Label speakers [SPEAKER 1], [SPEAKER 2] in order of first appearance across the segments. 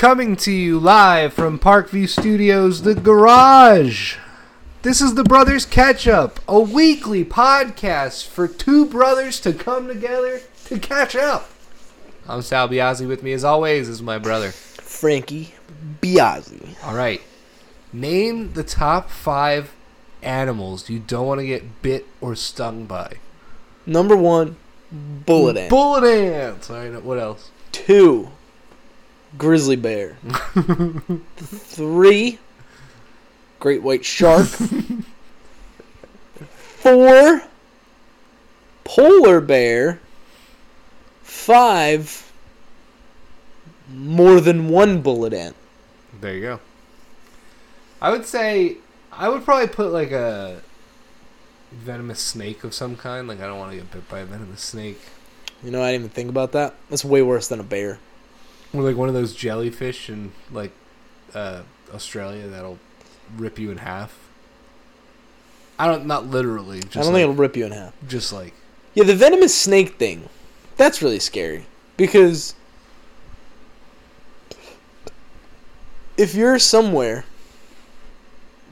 [SPEAKER 1] Coming to you live from Parkview Studios, the garage. This is the Brothers Catch Up, a weekly podcast for two brothers to come together to catch up. I'm Sal Biazzi. With me, as always, is my brother.
[SPEAKER 2] Frankie Biazzi.
[SPEAKER 1] All right. Name the top five animals you don't want to get bit or stung by.
[SPEAKER 2] Number one, bullet ant.
[SPEAKER 1] Bullet ants. All right. What else?
[SPEAKER 2] Two, grizzly bear. Three, great white shark. Four, polar bear. Five, more than one bullet ant.
[SPEAKER 1] There you go. I would say I would probably put like a venomous snake of some kind. Like I don't want to get bit by a venomous snake.
[SPEAKER 2] You know, I didn't even think about that. That's way worse than a bear.
[SPEAKER 1] Or like one of those jellyfish in like uh, Australia that'll rip you in half. I don't not literally. Just
[SPEAKER 2] I don't
[SPEAKER 1] like,
[SPEAKER 2] think it'll rip you in half.
[SPEAKER 1] just like
[SPEAKER 2] Yeah, the venomous snake thing. That's really scary because if you're somewhere,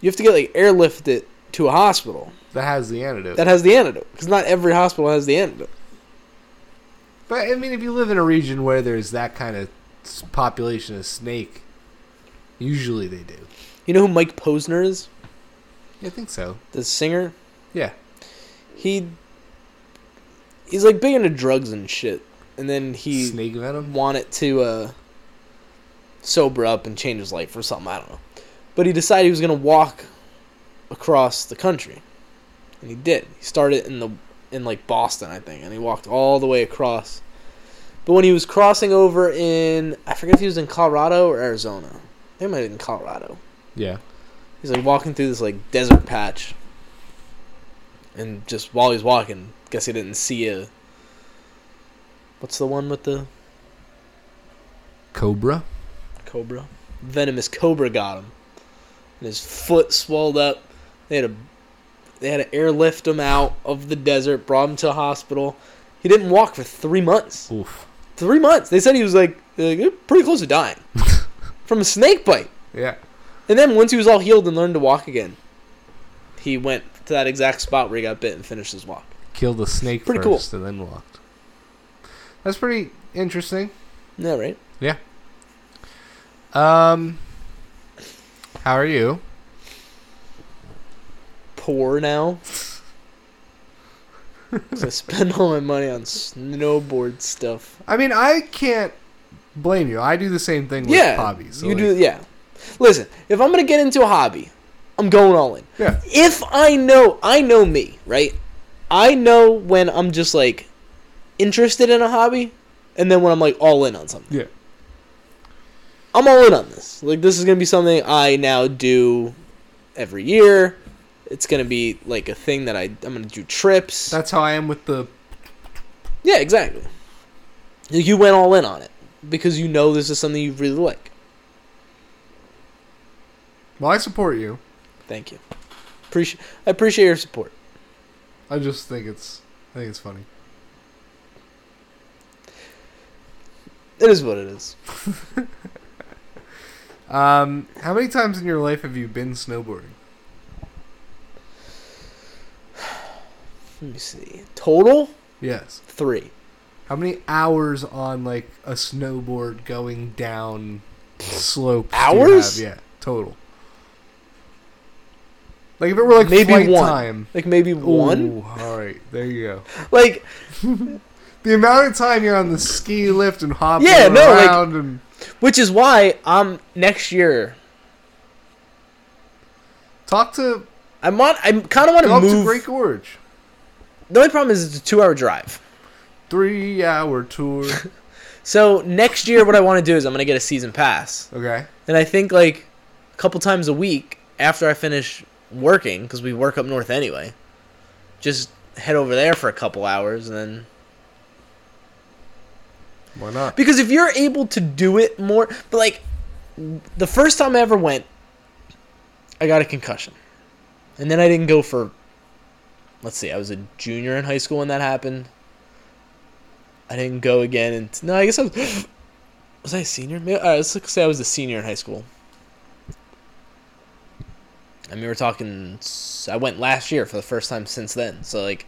[SPEAKER 2] you have to get like airlifted to a hospital
[SPEAKER 1] that has the antidote.
[SPEAKER 2] that has the antidote because not every hospital has the antidote.
[SPEAKER 1] but I mean, if you live in a region where there's that kind of population of snake, usually they do.
[SPEAKER 2] You know who Mike Posner is?
[SPEAKER 1] I think so.
[SPEAKER 2] The singer.
[SPEAKER 1] Yeah.
[SPEAKER 2] He he's like big into drugs and shit, and then he
[SPEAKER 1] snake venom.
[SPEAKER 2] wanted to uh, sober up and change his life or something. I don't know. But he decided he was going to walk across the country, and he did. He started in the in like Boston, I think, and he walked all the way across. But when he was crossing over in, I forget if he was in Colorado or Arizona. He might have been Colorado.
[SPEAKER 1] Yeah.
[SPEAKER 2] He's like walking through this like desert patch, and just while he's walking, guess he didn't see a. What's the one with the
[SPEAKER 1] Cobra.
[SPEAKER 2] cobra. Venomous cobra got him, and his foot swelled up. They had to they had to airlift him out of the desert, brought him to a hospital. He didn't walk for three months.
[SPEAKER 1] Oof.
[SPEAKER 2] Three months. They said he was like, like pretty close to dying from a snake bite.
[SPEAKER 1] Yeah.
[SPEAKER 2] And then once he was all healed and learned to walk again, he went to that exact spot where he got bit and finished his walk.
[SPEAKER 1] Killed a snake
[SPEAKER 2] Pretty cool.
[SPEAKER 1] first and then walked. That's pretty interesting.
[SPEAKER 2] Yeah, right. Yeah.
[SPEAKER 1] Um, how are you?
[SPEAKER 2] Poor now. I spend all my money on snowboard stuff.
[SPEAKER 1] I mean, I can't blame you. I do the same thing with
[SPEAKER 2] yeah,
[SPEAKER 1] hobbies. so,
[SPEAKER 2] you
[SPEAKER 1] like,
[SPEAKER 2] do. Yeah. Listen, if I'm gonna get into a hobby, I'm going all in.
[SPEAKER 1] Yeah.
[SPEAKER 2] If I know, I know me, right? I know when I'm just like interested in a hobby, and then when I'm like all in on something.
[SPEAKER 1] Yeah.
[SPEAKER 2] I'm all in on this. Like this is gonna be something I now do every year. It's gonna be like a thing that I I'm gonna do trips.
[SPEAKER 1] That's how I am with the.
[SPEAKER 2] yeah, exactly. You went all in on it because you know this is something you really like.
[SPEAKER 1] Well, I support you.
[SPEAKER 2] Thank you. Appreciate I appreciate your support.
[SPEAKER 1] I just think it's. I think it's funny.
[SPEAKER 2] It is what it is.
[SPEAKER 1] Um, how many times in your life have you been snowboarding?
[SPEAKER 2] Let me see. Total
[SPEAKER 1] Yes.
[SPEAKER 2] three.
[SPEAKER 1] How many hours on like a snowboard going down slopes?
[SPEAKER 2] Hours?
[SPEAKER 1] have? Yeah, total. Like if it were like
[SPEAKER 2] Maybe
[SPEAKER 1] flight
[SPEAKER 2] one.
[SPEAKER 1] time.
[SPEAKER 2] Like maybe one.
[SPEAKER 1] All right, there you go.
[SPEAKER 2] Like
[SPEAKER 1] The amount of time you're on the ski lift and hopping
[SPEAKER 2] Yeah, no, like-
[SPEAKER 1] and
[SPEAKER 2] which is why I'm next year.
[SPEAKER 1] talk to
[SPEAKER 2] I'm on. I kind of want to
[SPEAKER 1] up to. Great Gorge.
[SPEAKER 2] The only problem is it's a two-hour drive.
[SPEAKER 1] Three hour tour.
[SPEAKER 2] So next year, what I want to do is I'm gonna get a season pass,
[SPEAKER 1] Okay.
[SPEAKER 2] and I think like a couple times a week after I finish working, because we work up north anyway. Just head over there for a couple hours, and then
[SPEAKER 1] Why not?
[SPEAKER 2] because if you're able to do it more, but like the first time I ever went, I got a concussion, and then I didn't go for. Let's see, I was a junior in high school when that happened. I didn't go again, and no, I guess I was Was I a senior? Maybe, right, uh, let's say I was a senior in high school. I mean, we're talking. I went last year for the first time since then, so like,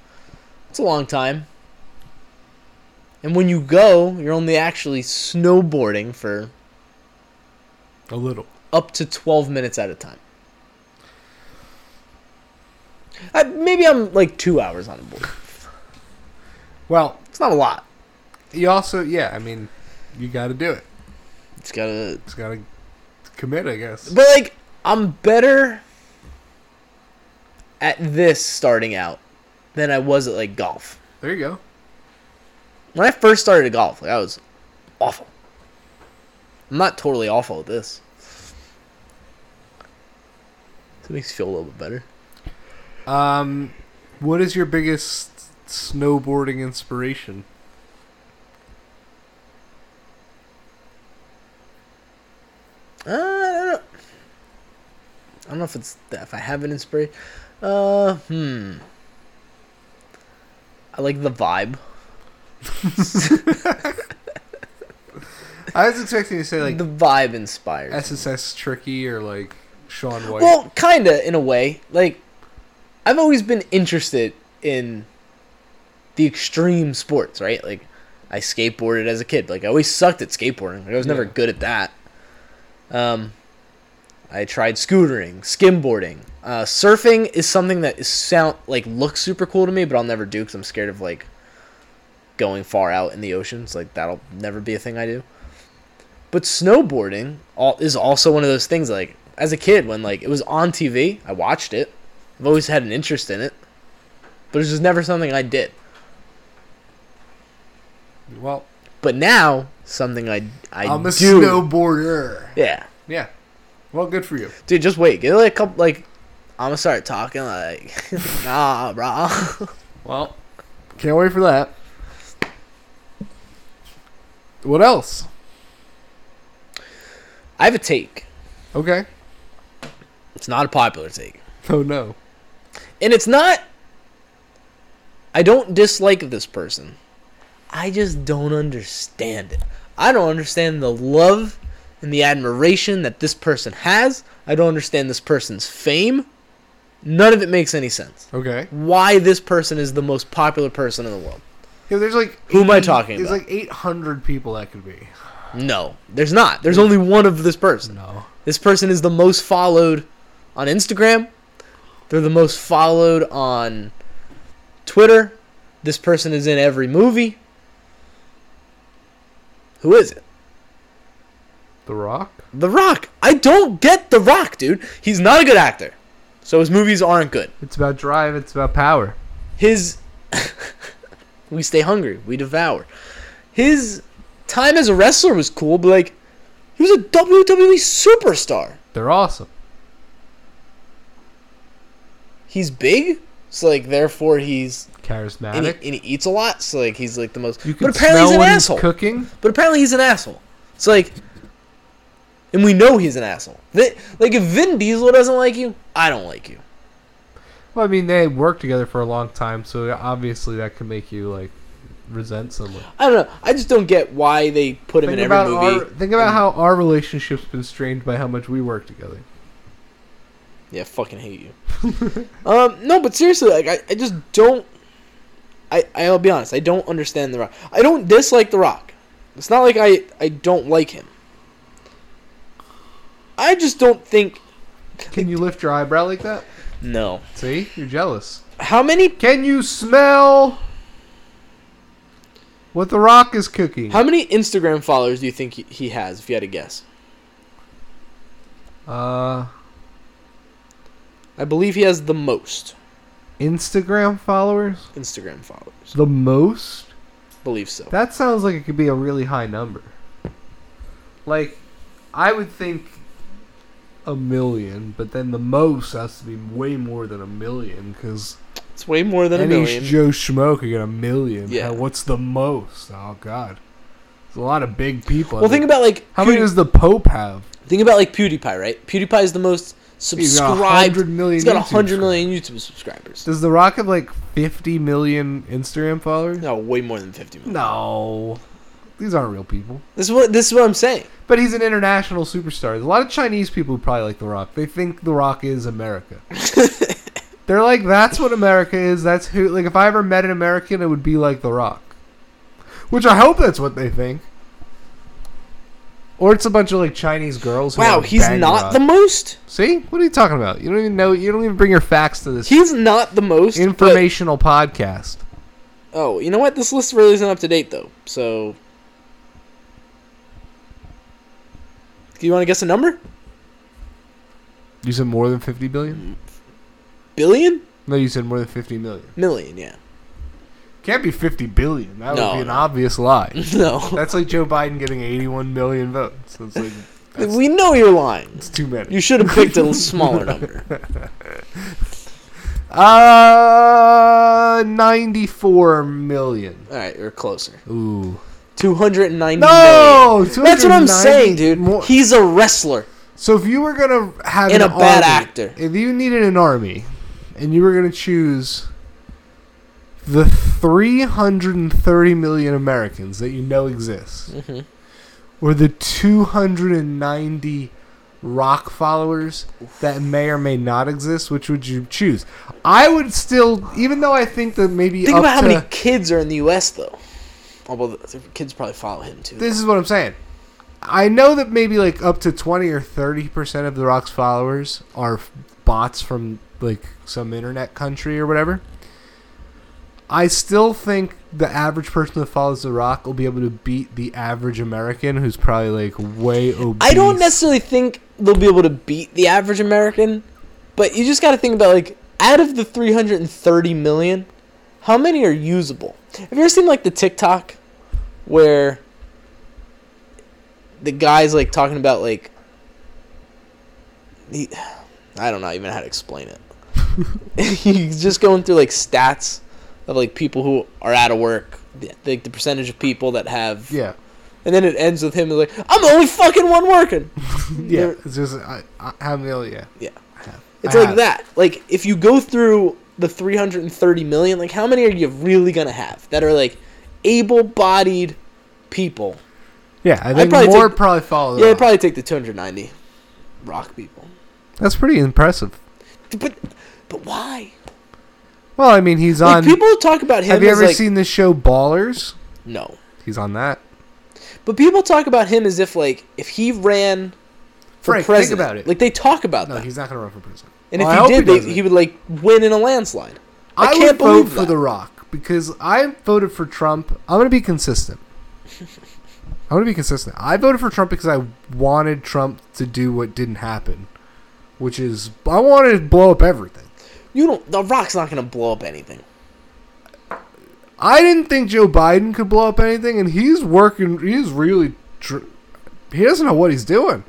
[SPEAKER 2] it's a long time. And when you go, you're only actually snowboarding for
[SPEAKER 1] A little.
[SPEAKER 2] up to 12 minutes at a time. I, maybe I'm like two hours on a board.
[SPEAKER 1] Well,
[SPEAKER 2] It's not a lot.
[SPEAKER 1] you also, yeah, I mean, you got to do it.
[SPEAKER 2] It's gotta.
[SPEAKER 1] It's got to commit, I guess.
[SPEAKER 2] But like, I'm better at this starting out than I was at like golf.
[SPEAKER 1] There you go.
[SPEAKER 2] When I first started at golf, like, I was awful. I'm not totally awful at this. It makes you feel a little bit better.
[SPEAKER 1] Um, what is your biggest snowboarding inspiration?
[SPEAKER 2] Uh, I don't know. I don't know if it's if I have an inspiration. Uh, hmm. I like the vibe.
[SPEAKER 1] I was expecting you to say like
[SPEAKER 2] the vibe inspires. me.
[SPEAKER 1] SSX Tricky or like Shaun White.
[SPEAKER 2] Well, kinda in a way. Like, I've always been interested in the extreme sports, right? Like, I skateboarded as a kid. Like, I always sucked at skateboarding. Like, I was never good at that. Um, I tried scootering, skimboarding. Uh, surfing is something that is sound like looks super cool to me, but I'll never do because I'm scared of like going far out in the oceans. Like that'll never be a thing I do. But snowboarding all, is also one of those things. Like as a kid, when like it was on TV, I watched it. I've always had an interest in it, but it's just never something I did.
[SPEAKER 1] well,
[SPEAKER 2] But now, something I I
[SPEAKER 1] I'm a
[SPEAKER 2] do.
[SPEAKER 1] snowboarder.
[SPEAKER 2] yeah,
[SPEAKER 1] Yeah. Well, good for you.
[SPEAKER 2] dude, just wait. Get like a couple. Like I'm gonna start talking like, nah, bro.
[SPEAKER 1] Well, can't wait for that. What else?
[SPEAKER 2] I have a take.
[SPEAKER 1] Okay.
[SPEAKER 2] It's not a popular take.
[SPEAKER 1] Oh no.
[SPEAKER 2] And it's not. I don't dislike this person. I just don't understand it. I don't understand the love and the admiration that this person has. I don't understand this person's fame. None of it makes any sense.
[SPEAKER 1] Okay.
[SPEAKER 2] Why this person is the most popular person in the world?
[SPEAKER 1] Yeah, there's like
[SPEAKER 2] Who am I talking
[SPEAKER 1] There's
[SPEAKER 2] about?
[SPEAKER 1] like 800 people that could be.
[SPEAKER 2] No, there's not. There's only one of this person.
[SPEAKER 1] No.
[SPEAKER 2] This person is the most followed on Instagram. They're the most followed on Twitter. This person is in every movie. Who is it?
[SPEAKER 1] The Rock.
[SPEAKER 2] The Rock. I don't get The Rock, dude. He's not a good actor. So his movies aren't good.
[SPEAKER 1] It's about drive. It's about power.
[SPEAKER 2] His We stay hungry, we devour. His time as a wrestler was cool, but like he was a WWE superstar.
[SPEAKER 1] They're awesome.
[SPEAKER 2] He's big, so like therefore he's and he,
[SPEAKER 1] Charismatic.
[SPEAKER 2] and he eats a lot, so like he's like the most.
[SPEAKER 1] you can
[SPEAKER 2] but apparently he's an asshole.
[SPEAKER 1] he's cooking.
[SPEAKER 2] But apparently he's an asshole. It's like, and we know he's an asshole. Like if Vin Diesel doesn't like you, I don't like you.
[SPEAKER 1] Well, I mean, they worked together for a long time, so obviously that could make you like resent someone.
[SPEAKER 2] I don't know. I just don't get why they put him
[SPEAKER 1] Think
[SPEAKER 2] in every movie.
[SPEAKER 1] our think about how our relationship's been strained by how much we work together.
[SPEAKER 2] Yeah, fucking hate you. um, no, but seriously, like I, I just don't. I I'll be honest. I don't understand the Rock. I don't dislike the Rock. It's not like I I don't like him. I just don't think.
[SPEAKER 1] Can you lift your eyebrow like that?
[SPEAKER 2] No.
[SPEAKER 1] See, you're jealous.
[SPEAKER 2] How many?
[SPEAKER 1] Can you smell what the Rock is cooking?
[SPEAKER 2] How many Instagram followers do you think he, he has? If you had to guess,
[SPEAKER 1] Uh,
[SPEAKER 2] I believe he has the most
[SPEAKER 1] Instagram followers.
[SPEAKER 2] Instagram followers.
[SPEAKER 1] The most.
[SPEAKER 2] believe so.
[SPEAKER 1] That sounds like it could be a really high number. Like, I would think a million, but then the most has to be way more than a million because
[SPEAKER 2] It's way more than a million.
[SPEAKER 1] Joe Schmo could get a million.
[SPEAKER 2] Yeah.
[SPEAKER 1] Hell, What's the most? Oh God, there's a lot of big people.
[SPEAKER 2] well, think about like
[SPEAKER 1] how many does the Pope have?
[SPEAKER 2] think about like PewDiePie, right? PewDiePie is the most
[SPEAKER 1] He's got
[SPEAKER 2] subscribed.
[SPEAKER 1] 100 million.
[SPEAKER 2] He's got
[SPEAKER 1] YouTube
[SPEAKER 2] 100 million YouTube subscribers.
[SPEAKER 1] Does The Rock have like 50 million Instagram followers?
[SPEAKER 2] No, way more than 50 million.
[SPEAKER 1] No. these aren't real people.
[SPEAKER 2] This is what this is what I'm saying.
[SPEAKER 1] But he's an international superstar. There's a lot of Chinese people who probably like The Rock. They think The Rock is America. They're like, that's what America is. That's who. Like, if I ever met an American, it would be like The Rock. Which I hope that's what they think. Or it's a bunch of like Chinese girls. Who
[SPEAKER 2] Wow, he's not
[SPEAKER 1] The
[SPEAKER 2] most.
[SPEAKER 1] See, what are you talking about? You don't even know. You don't even bring your facts to this
[SPEAKER 2] He's not the most. but-
[SPEAKER 1] informational podcast.
[SPEAKER 2] oh, you know what? This list really isn't up to date though. So, do you want to guess a number?
[SPEAKER 1] You said more than fifty billion?
[SPEAKER 2] Billion?
[SPEAKER 1] No, you said more than fifty million.
[SPEAKER 2] Million? Yeah.
[SPEAKER 1] Can't be fifty billion. That
[SPEAKER 2] No,
[SPEAKER 1] would be an
[SPEAKER 2] no.
[SPEAKER 1] obvious lie.
[SPEAKER 2] No.
[SPEAKER 1] That's like Joe Biden getting 81 million votes. That's like that's,
[SPEAKER 2] we know you're lying.
[SPEAKER 1] it's too many.
[SPEAKER 2] You should have picked a smaller number.
[SPEAKER 1] Uh, 94 million.
[SPEAKER 2] All right, you're closer.
[SPEAKER 1] Ooh.
[SPEAKER 2] Two hundred and ninety
[SPEAKER 1] No,
[SPEAKER 2] million. That's what I'm saying, dude.
[SPEAKER 1] more-
[SPEAKER 2] He's a wrestler.
[SPEAKER 1] So if you were gonna have
[SPEAKER 2] And
[SPEAKER 1] an
[SPEAKER 2] a bad
[SPEAKER 1] army-
[SPEAKER 2] actor.
[SPEAKER 1] if you needed an army, and you were gonna choose the 330 million Americans that you know exist,
[SPEAKER 2] Mhm.
[SPEAKER 1] or the 290 rock followers that may or may not exist, which would you choose? I would still, even though I think that maybe
[SPEAKER 2] Think about how many kids are in the U.S. though. Although the the kids probably follow him too.
[SPEAKER 1] This is what I'm saying. I know that maybe like up to 20 or 30 percent of the Rock's followers are bots from like some internet country or whatever. I still think the average person that follows The Rock will be able to beat the average American who's probably like way obese.
[SPEAKER 2] I don't necessarily think they'll be able to beat the average American, but you just got to think about like out of the 330 million, how many are usable? Have you ever seen like the TikTok where the guy's like talking about like he, I don't know even how to explain it. He's just going through like stats of like people who are out of work, like the percentage of people that have
[SPEAKER 1] Yeah,
[SPEAKER 2] and then it ends with him like, I'm the only fucking one working.
[SPEAKER 1] yeah.
[SPEAKER 2] There-
[SPEAKER 1] It's just I, I many? Yeah,
[SPEAKER 2] Yeah.
[SPEAKER 1] Have.
[SPEAKER 2] It's
[SPEAKER 1] I
[SPEAKER 2] like
[SPEAKER 1] have.
[SPEAKER 2] that. Like if you go through the 330 million, like how many are you really gonna have that are like able-bodied people?
[SPEAKER 1] Yeah, I think
[SPEAKER 2] probably
[SPEAKER 1] more
[SPEAKER 2] take-
[SPEAKER 1] probably follow. The
[SPEAKER 2] Yeah, I'd probably take the 290 rock people.
[SPEAKER 1] That's pretty impressive.
[SPEAKER 2] But but why?
[SPEAKER 1] Well, I mean, he's
[SPEAKER 2] Like
[SPEAKER 1] on.
[SPEAKER 2] people talk about him
[SPEAKER 1] have you ever
[SPEAKER 2] like
[SPEAKER 1] seen the show Ballers?
[SPEAKER 2] no.
[SPEAKER 1] He's on that.
[SPEAKER 2] But people talk about him as if like if he ran for
[SPEAKER 1] Frank, think
[SPEAKER 2] president,
[SPEAKER 1] about it.
[SPEAKER 2] like they talk about
[SPEAKER 1] No,
[SPEAKER 2] that.
[SPEAKER 1] No, he's not going to run for president.
[SPEAKER 2] and
[SPEAKER 1] Well,
[SPEAKER 2] if he did,
[SPEAKER 1] he
[SPEAKER 2] they, he would like win in a landslide. I,
[SPEAKER 1] I,
[SPEAKER 2] can't
[SPEAKER 1] would vote
[SPEAKER 2] believe
[SPEAKER 1] for. The Rock because I voted for Trump. I'm going to be consistent. I'm going to be consistent. I voted for Trump because I wanted Trump to do what didn't happen, which is I wanted to blow up everything.
[SPEAKER 2] You don't. The Rock's not going to blow up anything.
[SPEAKER 1] I didn't think Joe Biden could blow up anything, and he's working. He's really. Tr- he doesn't know what he's doing.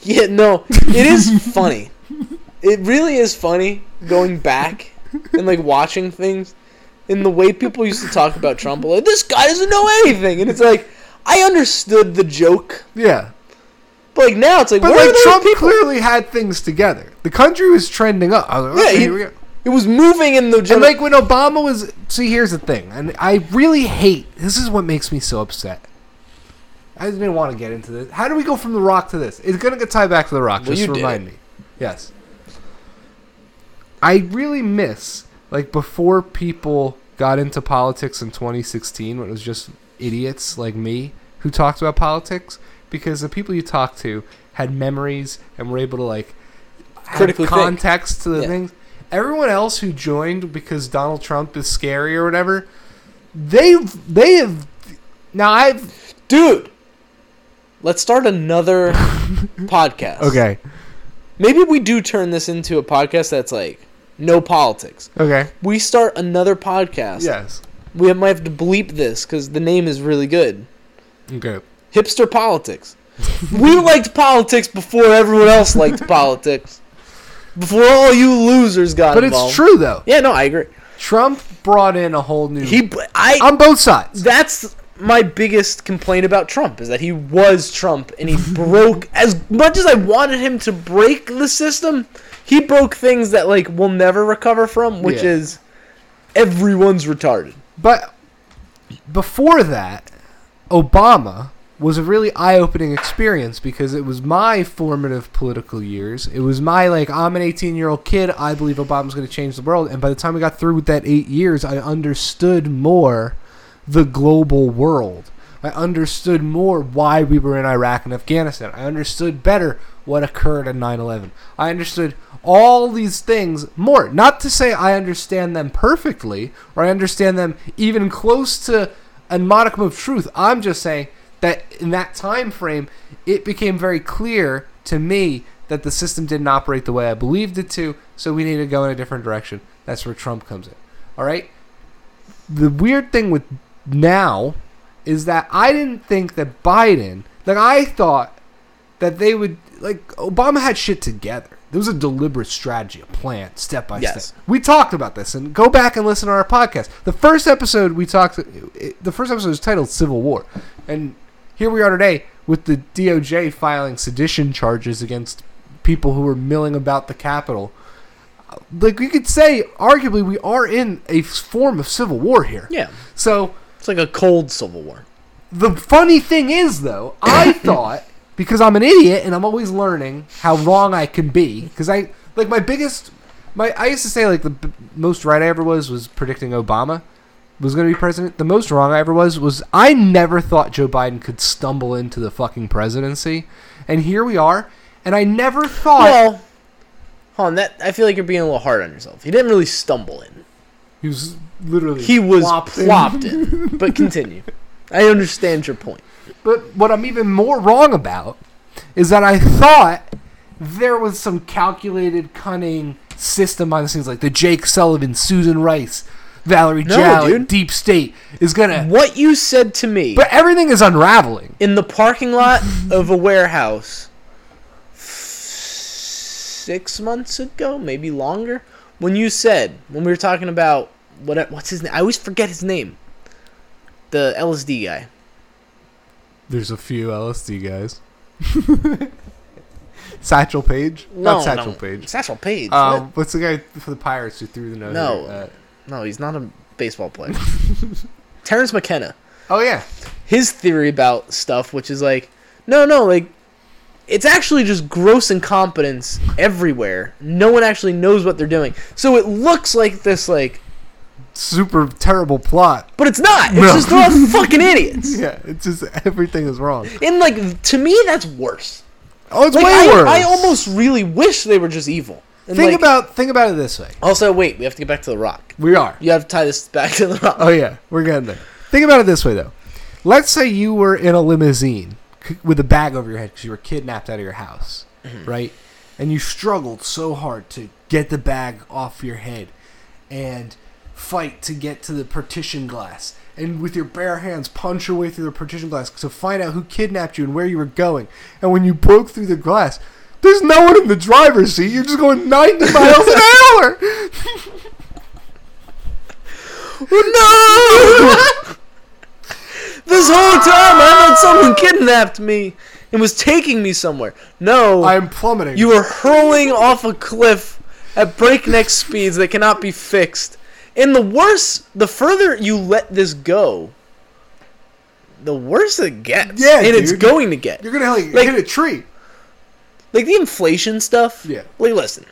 [SPEAKER 2] Yeah, no, it is funny. It really is funny going back and like watching things and the way people used to talk about Trump. Like this guy doesn't know anything, and it's like I understood the joke,
[SPEAKER 1] Yeah,
[SPEAKER 2] but like now it's like
[SPEAKER 1] but like Trump
[SPEAKER 2] people?
[SPEAKER 1] clearly had things together. The country was trending up. Was like,
[SPEAKER 2] Yeah,
[SPEAKER 1] okay,
[SPEAKER 2] he-
[SPEAKER 1] here we go.
[SPEAKER 2] It was moving in the
[SPEAKER 1] And
[SPEAKER 2] gen-
[SPEAKER 1] like when Obama was, see, here's the thing, and I really hate. This is what makes me so upset. I didn't want to get into this. How do we go from The Rock to this? It's gonna get tied back to The Rock.
[SPEAKER 2] Well,
[SPEAKER 1] just
[SPEAKER 2] you did
[SPEAKER 1] remind me. Yes. I really miss like before people got into politics in 2016 when it was just idiots like me who talked about politics because the people you talked to had memories and were able to like
[SPEAKER 2] Critically think.
[SPEAKER 1] context to the
[SPEAKER 2] Yeah.
[SPEAKER 1] things. Everyone else who joined because Donald Trump is scary or whatever, they they have now I've
[SPEAKER 2] dude. Let's start another podcast.
[SPEAKER 1] okay
[SPEAKER 2] Maybe we do turn this into a podcast that's like no politics.
[SPEAKER 1] okay
[SPEAKER 2] We start another podcast.
[SPEAKER 1] yes
[SPEAKER 2] We might have to bleep this because the name is really good.
[SPEAKER 1] okay
[SPEAKER 2] Hipster politics. we liked politics before everyone else liked politics. Before all you losers got
[SPEAKER 1] but
[SPEAKER 2] involved.
[SPEAKER 1] it's true though.
[SPEAKER 2] Yeah, no, I agree.
[SPEAKER 1] Trump brought in a whole new
[SPEAKER 2] He, I,
[SPEAKER 1] on both sides.
[SPEAKER 2] that's my biggest complaint about Trump is that he was Trump and he broke as much as I wanted him to break the system. He broke things that like we'll never recover from, which
[SPEAKER 1] Yeah.
[SPEAKER 2] is everyone's retarded.
[SPEAKER 1] But before that, Obama was a really eye-opening experience because it was my formative political years. It was my like I'm an 18-year-old kid. I believe Obama's going to change the world. And by the time we got through with that 8 years, I understood more the global world. I understood more why we were in Iraq and Afghanistan. I understood better what occurred on 9/11. I understood all these things more. Not to say I understand them perfectly or I understand them even close to a modicum of truth. I'm just saying that in that time frame, it became very clear to me that the system didn't operate the way I believed it to, so we need to go in a different direction. That's where Trump comes in. All right? The weird thing with now is that I didn't think that Biden, like I thought that they would like Obama had shit together. There was a deliberate strategy, a plan, step by
[SPEAKER 2] Yes.
[SPEAKER 1] step. We talked about this, and go back and listen to our podcast. The first episode we talked, the first episode was titled "Civil War," and here we are today with the DOJ filing sedition charges against people who were milling about the Capitol. Like we could say, arguably, we are in a form of civil war here.
[SPEAKER 2] Yeah.
[SPEAKER 1] So
[SPEAKER 2] It's like a cold civil war.
[SPEAKER 1] the funny thing is, though, I thought because I'm an idiot and I'm always learning how wrong I can be. Because I like my biggest, my I used to say like the b- most right I ever was was predicting Obama was going to be president. The most wrong I ever was was I never thought Joe Biden could stumble into the fucking presidency, and here we are. And I never thought
[SPEAKER 2] Well, on. That I feel like you're being a little hard on yourself. He didn't really stumble in.
[SPEAKER 1] he was literally
[SPEAKER 2] He was
[SPEAKER 1] plopped in.
[SPEAKER 2] plopped in. But continue. I understand your point.
[SPEAKER 1] But what I'm even more wrong about is that I thought there was some calculated, cunning system behind the scenes, like the Jake Sullivan, Susan Rice, Valerie
[SPEAKER 2] No, Jarrett.
[SPEAKER 1] Deep State is gonna.
[SPEAKER 2] What you said to me
[SPEAKER 1] But everything is unraveling.
[SPEAKER 2] in the parking lot of a warehouse six months ago, maybe longer, when you said when we were talking about what what's his name? I always forget his name. The LSD guy.
[SPEAKER 1] There's a few LSD guys. Satchel Paige,
[SPEAKER 2] No,
[SPEAKER 1] not Satchel
[SPEAKER 2] no.
[SPEAKER 1] Paige.
[SPEAKER 2] Satchel Paige.
[SPEAKER 1] Um, what's the guy for the Pirates who threw the no?
[SPEAKER 2] No.
[SPEAKER 1] Uh,
[SPEAKER 2] no, he's not a baseball player. Terence McKenna.
[SPEAKER 1] oh yeah,
[SPEAKER 2] his theory about stuff, which is like, no, no, like, it's actually just gross incompetence everywhere. No one actually knows what they're doing. So it looks like this, like,
[SPEAKER 1] super terrible plot.
[SPEAKER 2] but it's not. It's
[SPEAKER 1] No.
[SPEAKER 2] just they're all fucking idiots.
[SPEAKER 1] Yeah, it's just everything is wrong.
[SPEAKER 2] And like, to me, that's worse.
[SPEAKER 1] Oh, it's
[SPEAKER 2] Like,
[SPEAKER 1] way
[SPEAKER 2] I,
[SPEAKER 1] worse.
[SPEAKER 2] I almost really wish they were just evil. And
[SPEAKER 1] think
[SPEAKER 2] like-
[SPEAKER 1] about think about it this way.
[SPEAKER 2] Also, wait, we have to get back to the Rock.
[SPEAKER 1] We are.
[SPEAKER 2] You have to tie this back to the Rock.
[SPEAKER 1] Oh yeah, we're getting there. Think about it this way though. Let's say you were in a limousine c- with a bag over your head because you were kidnapped out of your house, mm-hmm. right? And you struggled so hard to get the bag off your head and fight to get to the partition glass. And with your bare hands, punch your way through the partition glass to find out who kidnapped you and where you were going. And when you broke through the glass, there's no one in the driver's seat. You're just going 90 miles an hour.
[SPEAKER 2] Oh, no! this whole time I thought someone kidnapped me and was taking me somewhere. No,
[SPEAKER 1] I'm plummeting.
[SPEAKER 2] you were hurling off a cliff at breakneck speeds that cannot be fixed. And the worse, the further you let this go, the worse it gets.
[SPEAKER 1] Yeah,
[SPEAKER 2] and it's going to get.
[SPEAKER 1] You're gonna like,
[SPEAKER 2] Like-
[SPEAKER 1] hit a tree.
[SPEAKER 2] Like the inflation stuff.
[SPEAKER 1] Yeah.
[SPEAKER 2] Like, listen.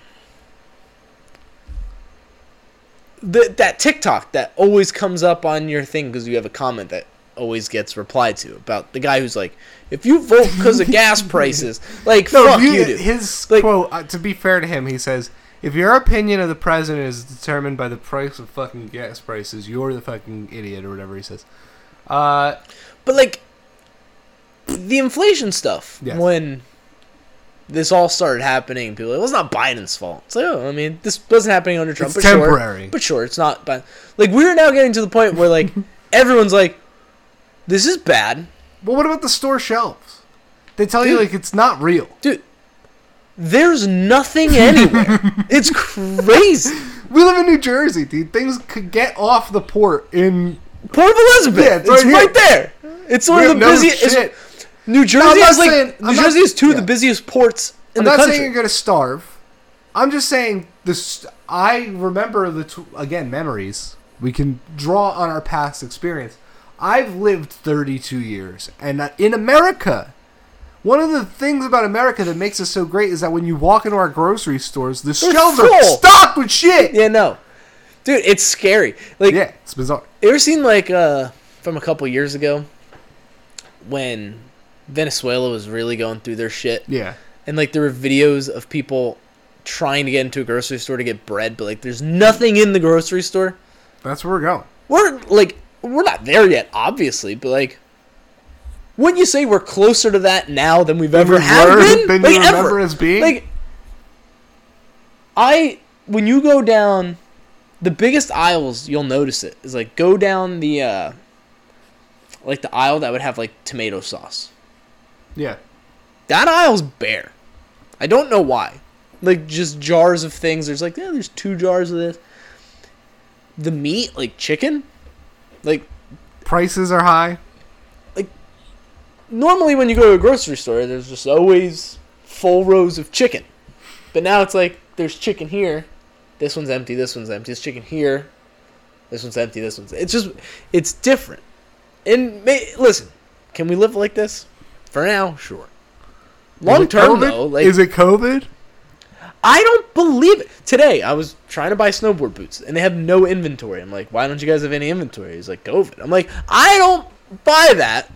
[SPEAKER 2] The, that TikTok that always comes up on your thing because you have a comment that always gets replied to about the guy who's like, if you vote because of gas prices, like,
[SPEAKER 1] No,
[SPEAKER 2] fuck
[SPEAKER 1] you-
[SPEAKER 2] you, dude.
[SPEAKER 1] his
[SPEAKER 2] Like-
[SPEAKER 1] quote. Uh, to be fair to him, he says, "If your opinion of the president is determined by the price of fucking gas prices, you're the fucking idiot," or whatever he says. Uh,
[SPEAKER 2] But like the inflation stuff,
[SPEAKER 1] Yes.
[SPEAKER 2] when this all started happening, people like, well, it's not Biden's fault. It's like, oh, I mean, this wasn't happening under Trump.
[SPEAKER 1] It's
[SPEAKER 2] but sure.
[SPEAKER 1] temporary.
[SPEAKER 2] but sure, it's not. But like, we're now getting to the point where like everyone's like, this is bad,
[SPEAKER 1] but what about the store shelves? They tell you like it's not real.
[SPEAKER 2] dude. There's nothing anywhere. it's crazy.
[SPEAKER 1] We live in New Jersey, dude. Things could get off the port in.
[SPEAKER 2] Port of Elizabeth.
[SPEAKER 1] Yeah,
[SPEAKER 2] it's
[SPEAKER 1] it's
[SPEAKER 2] right,
[SPEAKER 1] right
[SPEAKER 2] there. It's one
[SPEAKER 1] We
[SPEAKER 2] of the busiest. New Jersey
[SPEAKER 1] I'm
[SPEAKER 2] is like
[SPEAKER 1] saying-
[SPEAKER 2] New
[SPEAKER 1] I'm not-
[SPEAKER 2] Jersey is two of the busiest ports in
[SPEAKER 1] I'm
[SPEAKER 2] the
[SPEAKER 1] not
[SPEAKER 2] country.
[SPEAKER 1] saying you're gonna starve. I'm just saying this. I remember the tw- again memories. We can draw on our past experience. I've lived 32 years, and in America, one of the things about America that makes us so great is that when you walk into our grocery stores, the shelves are
[SPEAKER 2] full.
[SPEAKER 1] stocked with shit.
[SPEAKER 2] Yeah, no, dude, it's scary. Like,
[SPEAKER 1] Yeah, it's bizarre.
[SPEAKER 2] you ever seen like uh from a couple years ago when Venezuela was really going through their shit,
[SPEAKER 1] Yeah.
[SPEAKER 2] and like there were videos of people trying to get into a grocery store to get bread, but like there's nothing in the grocery store.
[SPEAKER 1] That's where we're going.
[SPEAKER 2] We're like we're not there yet, obviously, but like. Wouldn't you say we're closer to that now than we've ever
[SPEAKER 1] we
[SPEAKER 2] have
[SPEAKER 1] were
[SPEAKER 2] been?
[SPEAKER 1] than
[SPEAKER 2] like,
[SPEAKER 1] you
[SPEAKER 2] ever.
[SPEAKER 1] remember as being?
[SPEAKER 2] Like, I when you go down, the biggest aisles you'll notice it is like go down the uh, like the aisle that would have like tomato sauce.
[SPEAKER 1] Yeah.
[SPEAKER 2] That aisle's bare. I don't know why. Like just jars of things. There's like yeah, there's two jars of this. The meat, like chicken, like
[SPEAKER 1] Prices are high.
[SPEAKER 2] Like normally when you go to a grocery store, there's just always full rows of chicken. But now it's like there's chicken here, this one's empty, this one's empty. There's chicken here, this one's empty, this one's. It's just it's different. And may, listen, can we live like this? For now, sure. Long term though, like
[SPEAKER 1] is it COVID?
[SPEAKER 2] I don't believe it. Today I was trying to buy snowboard boots and they have no inventory. I'm like, why don't you guys have any inventory? He's like, COVID. I'm like, I don't buy that.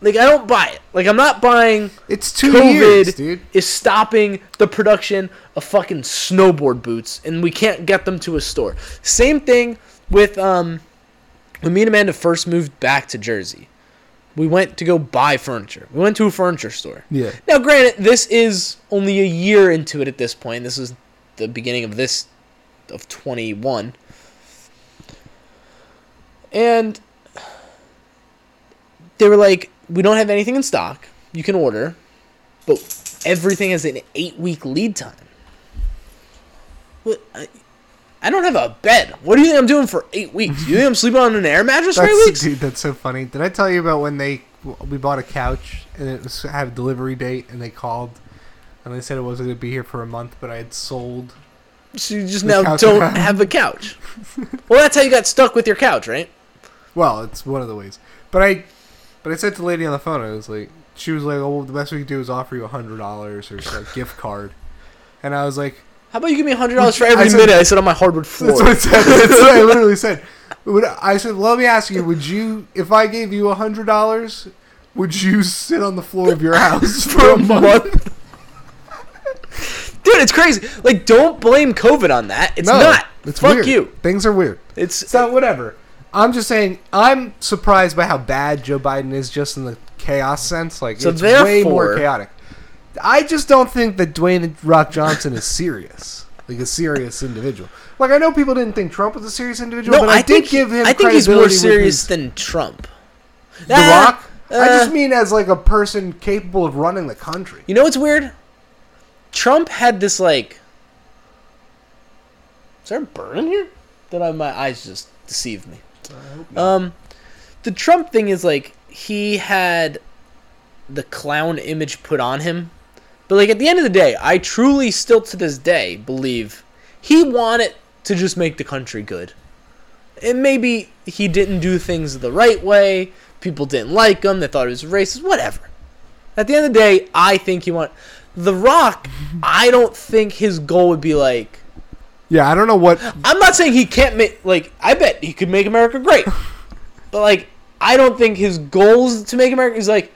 [SPEAKER 2] Like I don't buy it. Like I'm not buying
[SPEAKER 1] It's two
[SPEAKER 2] COVID
[SPEAKER 1] years, dude.
[SPEAKER 2] is stopping the production of fucking snowboard boots, and we can't get them to a store. Same thing with um, when me and Amanda first moved back to Jersey. We went to go buy furniture. We went to a furniture store.
[SPEAKER 1] Yeah.
[SPEAKER 2] Now, granted, this is only a year into it at this point. This is the beginning of this of 21. And they were like, "We don't have anything in stock. You can order, but everything has an eight-week lead time." What? I, uh, I don't have a bed. What do you think I'm doing for eight weeks? You think I'm sleeping on an air mattress for eight weeks?
[SPEAKER 1] dude, that's so funny. Did I tell you about when they we bought a couch and it was had a delivery date and they called and they said it wasn't going to be here for a month, but I had sold.
[SPEAKER 2] So you just now don't
[SPEAKER 1] around.
[SPEAKER 2] have a couch. well, that's how you got stuck with your couch, right?
[SPEAKER 1] Well, it's one of the ways. But I, but I said to the lady on the phone, I was like, she was like, "Oh, the best we could do is offer you a hundred dollars or a gift card," and I was like,
[SPEAKER 2] How about you give me hundred dollars for
[SPEAKER 1] I
[SPEAKER 2] every
[SPEAKER 1] said-
[SPEAKER 2] minute I sit on my hardwood floor?
[SPEAKER 1] "That's what I said." That's what I literally said. Would- I said, "Let me ask you: Would you, if I gave you a hundred dollars, would you sit on the floor of your house for a month?"
[SPEAKER 2] Dude, it's crazy. Like, don't blame COVID on that. It's
[SPEAKER 1] No,
[SPEAKER 2] not.
[SPEAKER 1] It's
[SPEAKER 2] Fuck
[SPEAKER 1] weird.
[SPEAKER 2] you.
[SPEAKER 1] Things are weird.
[SPEAKER 2] It's
[SPEAKER 1] So whatever. I'm just saying. I'm surprised by how bad Joe Biden is, just in the chaos sense. Like
[SPEAKER 2] So
[SPEAKER 1] it's way more
[SPEAKER 2] therefore-
[SPEAKER 1] chaotic. I just don't think that Dwayne Rock Johnson is serious, like a serious individual. Like I know people didn't think Trump was a serious individual,
[SPEAKER 2] no.
[SPEAKER 1] but I,
[SPEAKER 2] I,
[SPEAKER 1] did
[SPEAKER 2] think
[SPEAKER 1] give him.
[SPEAKER 2] I think he's more serious
[SPEAKER 1] his-
[SPEAKER 2] than Trump.
[SPEAKER 1] The
[SPEAKER 2] Ah,
[SPEAKER 1] Rock. I just
[SPEAKER 2] uh,
[SPEAKER 1] mean as like a person capable of running the country.
[SPEAKER 2] You know what's weird? Trump had this like. Is there a burn in here? That I my eyes just deceived me? Um, the Trump thing is like he had the clown image put on him, but like at the end of the day, I truly still to this day believe he wanted to just make the country good. And maybe he didn't do things the right way. People didn't like him. They thought he was racist. Whatever. At the end of the day, I think he want The Rock. I don't think his goal would be like.
[SPEAKER 1] Yeah, I don't know what.
[SPEAKER 2] I'm not saying he can't make like I bet he could make America great. but like I don't think his goals to make America is like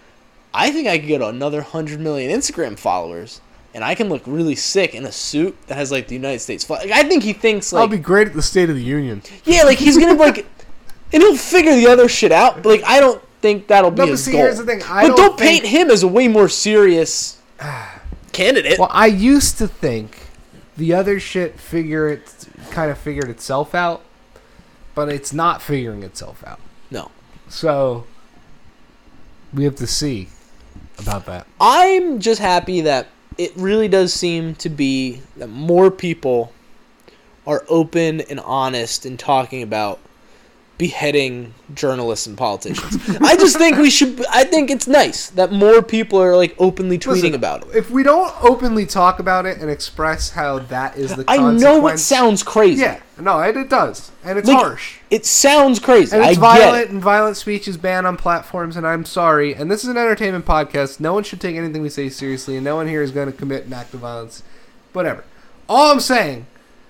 [SPEAKER 2] I think I could get another 100 million Instagram followers and I can look really sick in a suit that has like the United States flag. Like, I think he thinks like I'll
[SPEAKER 1] be great at the State of the Union.
[SPEAKER 2] yeah, like he's going to like and he'll figure the other shit out, but like I don't think that'll be
[SPEAKER 1] No, but
[SPEAKER 2] his
[SPEAKER 1] see,
[SPEAKER 2] goal.
[SPEAKER 1] here's the thing, I
[SPEAKER 2] but
[SPEAKER 1] don't
[SPEAKER 2] don't
[SPEAKER 1] think-
[SPEAKER 2] paint him as a way more serious candidate.
[SPEAKER 1] Well, I used to think the other shit figure it kind of figured itself out, but it's not figuring itself out.
[SPEAKER 2] no.
[SPEAKER 1] So we have to see about that.
[SPEAKER 2] I'm just happy that it really does seem to be that more people are open and honest in talking about beheading journalists and politicians. I just think we should. I think it's nice that more people are like openly tweeting
[SPEAKER 1] Listen,
[SPEAKER 2] about it.
[SPEAKER 1] If we don't openly talk about it and express how that is the
[SPEAKER 2] I know it sounds crazy.
[SPEAKER 1] Yeah, no, it, it does, and it's
[SPEAKER 2] Like,
[SPEAKER 1] harsh.
[SPEAKER 2] It sounds crazy.
[SPEAKER 1] And it's
[SPEAKER 2] I
[SPEAKER 1] violent,
[SPEAKER 2] it.
[SPEAKER 1] and violent speech is banned on platforms. And I'm sorry. And this is an entertainment podcast. No one should take anything we say seriously, and no one here is going to commit an act of violence. Whatever. All I'm saying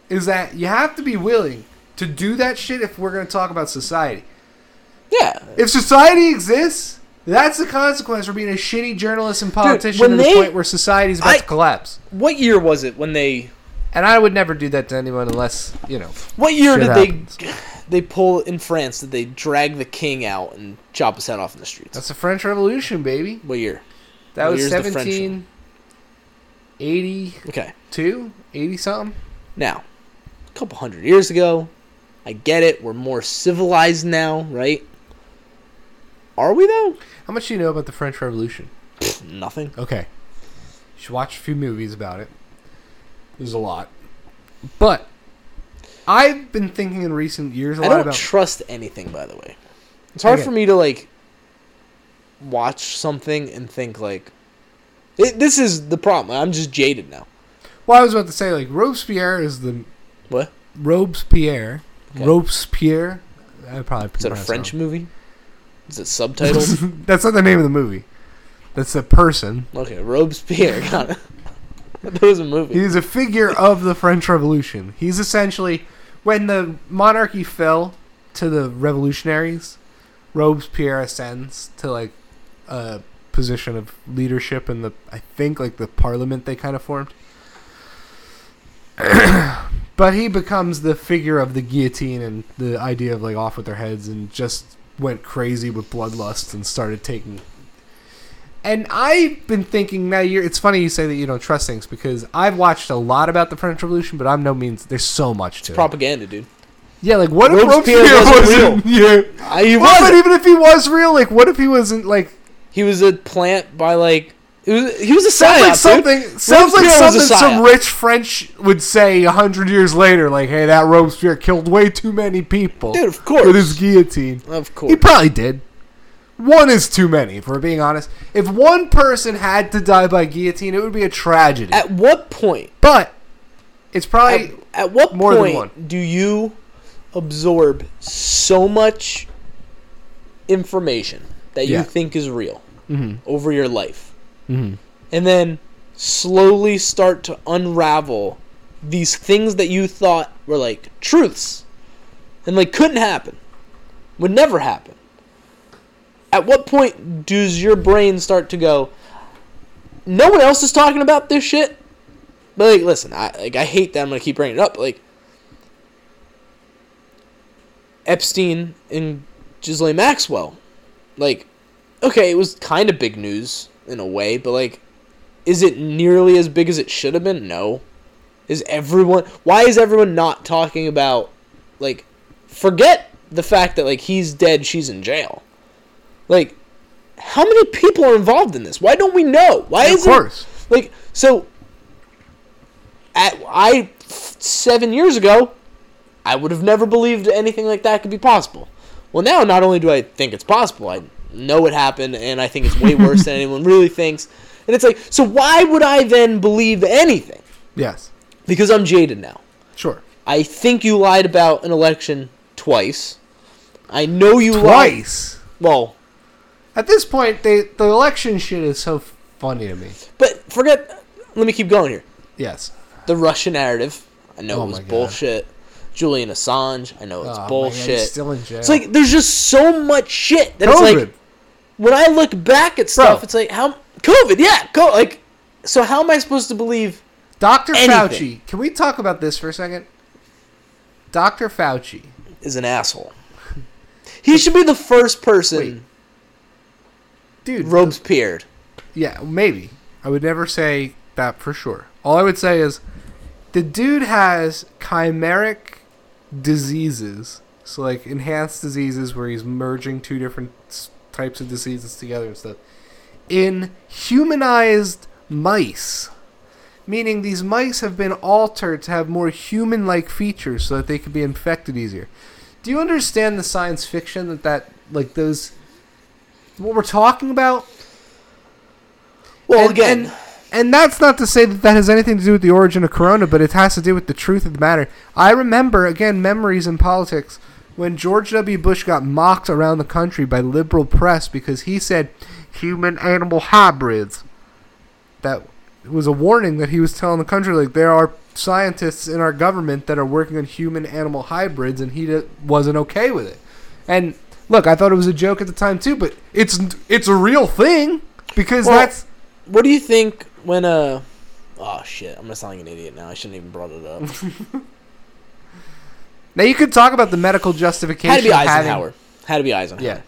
[SPEAKER 1] is that you have to be willing to do that shit if we're going to talk about society.
[SPEAKER 2] Yeah.
[SPEAKER 1] If society exists, that's the consequence for being a shitty journalist and politician
[SPEAKER 2] when
[SPEAKER 1] to
[SPEAKER 2] they-
[SPEAKER 1] the point where society's about
[SPEAKER 2] I-
[SPEAKER 1] to collapse.
[SPEAKER 2] What year was it when they?
[SPEAKER 1] And I would never do that to anyone unless, you know.
[SPEAKER 2] What year did
[SPEAKER 1] happens.
[SPEAKER 2] they? They pull in France. Did they drag the king out and chop his head off in the streets?
[SPEAKER 1] That's the French Revolution, baby.
[SPEAKER 2] what year?
[SPEAKER 1] That
[SPEAKER 2] What
[SPEAKER 1] was
[SPEAKER 2] year's the French one?
[SPEAKER 1] 1782,
[SPEAKER 2] Okay.
[SPEAKER 1] 80 something.
[SPEAKER 2] Now, a couple hundred years ago, I get it. We're more civilized now, right? Are we though?
[SPEAKER 1] How much do you know about the French Revolution?
[SPEAKER 2] Nothing.
[SPEAKER 1] Okay. You should watch a few movies about it. There's a lot. But I've been thinking in recent years a
[SPEAKER 2] I
[SPEAKER 1] lot
[SPEAKER 2] don't
[SPEAKER 1] about
[SPEAKER 2] trust anything. By the way, it's hard
[SPEAKER 1] Okay.
[SPEAKER 2] for me to like watch something and think like it, this is the problem. I'm just jaded now.
[SPEAKER 1] Well, I was about to say like Robespierre is the
[SPEAKER 2] What?
[SPEAKER 1] Robespierre.
[SPEAKER 2] Okay.
[SPEAKER 1] Robespierre. I probably
[SPEAKER 2] Is that a French movie? Is it subtitled?
[SPEAKER 1] That's not the name of the movie. That's a person.
[SPEAKER 2] okay, Robespierre. Got it. that was a movie.
[SPEAKER 1] He's a figure of the French Revolution. He's essentially when the monarchy fell to the revolutionaries, Robespierre ascends to like a position of leadership in the I think like the parliament they kind of formed. but he becomes the figure of the guillotine and the idea of like off with their heads and just went crazy with bloodlust and started taking and I've been thinking now. You're, it's funny you say that you don't trust things because I've watched a lot about the French Revolution, but I'm no means there's so much to it.
[SPEAKER 2] Propaganda, dude.
[SPEAKER 1] Yeah, like what if
[SPEAKER 2] Robespierre
[SPEAKER 1] Robespierre
[SPEAKER 2] wasn't
[SPEAKER 1] wasn't? Yeah.
[SPEAKER 2] I, he
[SPEAKER 1] Well, but
[SPEAKER 2] wasn't.
[SPEAKER 1] even if he was real, like what if he wasn't like?
[SPEAKER 2] He was a plant by like. Was, he was a
[SPEAKER 1] Sounds like something.
[SPEAKER 2] dude.
[SPEAKER 1] Sounds like
[SPEAKER 2] Robespierre was a
[SPEAKER 1] something some rich French would say a hundred years later. Like, hey, that Robespierre killed way too many people
[SPEAKER 2] Dude, of course.
[SPEAKER 1] with his guillotine.
[SPEAKER 2] Of course.
[SPEAKER 1] He probably did. One is too many, if we're being honest. If one person had to die by guillotine, it would be a tragedy.
[SPEAKER 2] At what point?
[SPEAKER 1] but it's probably
[SPEAKER 2] At, at what
[SPEAKER 1] more than
[SPEAKER 2] point
[SPEAKER 1] one.
[SPEAKER 2] do you absorb so much information that you think is real
[SPEAKER 1] Mhm.
[SPEAKER 2] over your life,
[SPEAKER 1] Mhm.
[SPEAKER 2] and then slowly start to unravel these things that you thought were like truths, and like couldn't happen, would never happen? At what point does your brain start to go? No one else is talking about this shit. But like, listen, I like I hate that I'm gonna keep bringing it up. Like Epstein and Ghislaine Maxwell, like, okay, it was kind of big news in a way, but like, is it nearly as big as it should have been? No. Is everyone? Why is everyone not talking about like? Forget the fact that like he's dead, she's in jail. Like, how many people are involved in this? Why don't we know? Why is of
[SPEAKER 1] course.
[SPEAKER 2] like so? At I seven years ago, I would have never believed anything like that could be possible. Well, now not only do I think it's possible, I know it happened, and I think it's way worse than anyone really thinks. And it's like, so why would I then believe anything?
[SPEAKER 1] Yes.
[SPEAKER 2] Because I'm jaded now.
[SPEAKER 1] Sure.
[SPEAKER 2] I think you lied about an election twice. I know you lied.
[SPEAKER 1] Twice.
[SPEAKER 2] Well,
[SPEAKER 1] At this point, they, the election shit is so funny to me.
[SPEAKER 2] but forget. Let me keep going here.
[SPEAKER 1] Yes.
[SPEAKER 2] The Russian narrative. I know
[SPEAKER 1] Oh
[SPEAKER 2] it was bullshit. Julian Assange. I know it's
[SPEAKER 1] Oh,
[SPEAKER 2] bullshit.
[SPEAKER 1] he's still in jail.
[SPEAKER 2] It's like there's just so much shit that
[SPEAKER 1] COVID.
[SPEAKER 2] it's like when I look back at stuff,
[SPEAKER 1] Bro.
[SPEAKER 2] it's like how COVID, yeah, go like. So how am I supposed to believe?
[SPEAKER 1] Dr.
[SPEAKER 2] anything.
[SPEAKER 1] Fauci. Can we talk about this for a second? Dr. Fauci.
[SPEAKER 2] Is an asshole. He should be the first person
[SPEAKER 1] Wait. Dude.
[SPEAKER 2] Robespierre.
[SPEAKER 1] Yeah, maybe. I would never say that for sure. All I would say is the dude has chimeric diseases. So, like, enhanced diseases where he's merging two different types of diseases together and stuff. In humanized mice. Meaning these mice have been altered to have more human like features so that they can be infected easier. Do you understand the science fiction that that like those what we're talking about?
[SPEAKER 2] Well,
[SPEAKER 1] And-
[SPEAKER 2] again,
[SPEAKER 1] and, and that's not to say that that has anything to do with the origin of Corona, but it has to do with the truth of the matter. I remember again memories in politics when George W. Bush got mocked around the country by liberal press because he said human animal hybrids. That was a warning that he was telling the country like there are scientists in our government that are working on human animal hybrids, and he d- wasn't okay with it. And look, I thought it was a joke at the time too, but it's it's a real thing because
[SPEAKER 2] Well,
[SPEAKER 1] that's
[SPEAKER 2] what do you think when uh? Oh shit! I'm gonna sound like an idiot now. I shouldn't even brought it up.
[SPEAKER 1] Now you could talk about the medical justification.
[SPEAKER 2] Had to be
[SPEAKER 1] of having-
[SPEAKER 2] Eisenhower. Had to be Eisenhower.
[SPEAKER 1] Yeah.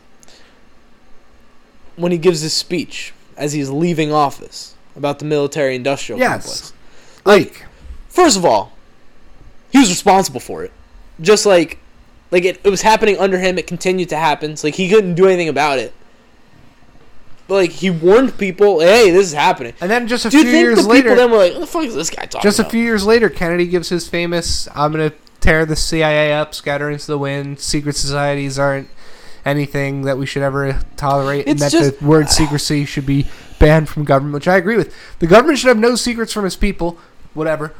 [SPEAKER 2] When he gives his speech as he's leaving office about the military-industrial
[SPEAKER 1] Yes.
[SPEAKER 2] complex.
[SPEAKER 1] Like,
[SPEAKER 2] First of all, he was responsible for it. Just like, like it, it was happening under him. It continued to happen. So like he couldn't do anything about it. But like he warned people, "Hey, this is happening."
[SPEAKER 1] and then just a
[SPEAKER 2] Do
[SPEAKER 1] few
[SPEAKER 2] think
[SPEAKER 1] years
[SPEAKER 2] the
[SPEAKER 1] later,
[SPEAKER 2] people then were like, "What the fuck is this guy talking
[SPEAKER 1] just a
[SPEAKER 2] about?"
[SPEAKER 1] few years later, Kennedy gives his famous "I'm gonna tear the CIA up, scatter into the wind. Secret societies aren't anything that we should ever tolerate, and
[SPEAKER 2] It's
[SPEAKER 1] that
[SPEAKER 2] just-
[SPEAKER 1] the word secrecy should be banned from government." Which I agree with. The government should have no secrets from its people. Whatever.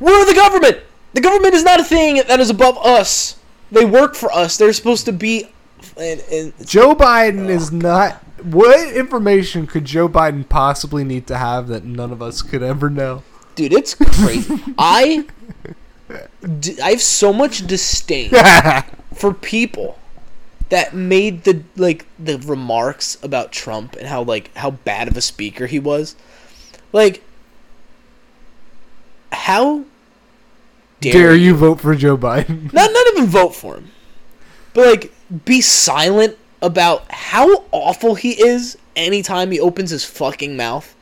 [SPEAKER 2] We're the government. The government is not a thing that is above us. They work for us. They're supposed to be. And, and
[SPEAKER 1] Joe Biden is not. What information could Joe Biden possibly need to have that none of us could ever know?
[SPEAKER 2] dude, it's crazy. I, I have so much disdain for people that made the like the remarks about Trump and how like how bad of a speaker he was. Like, how dare,
[SPEAKER 1] Dare you vote for Joe Biden?
[SPEAKER 2] not not even vote for him, but like be silent about how awful he is anytime he opens his fucking mouth.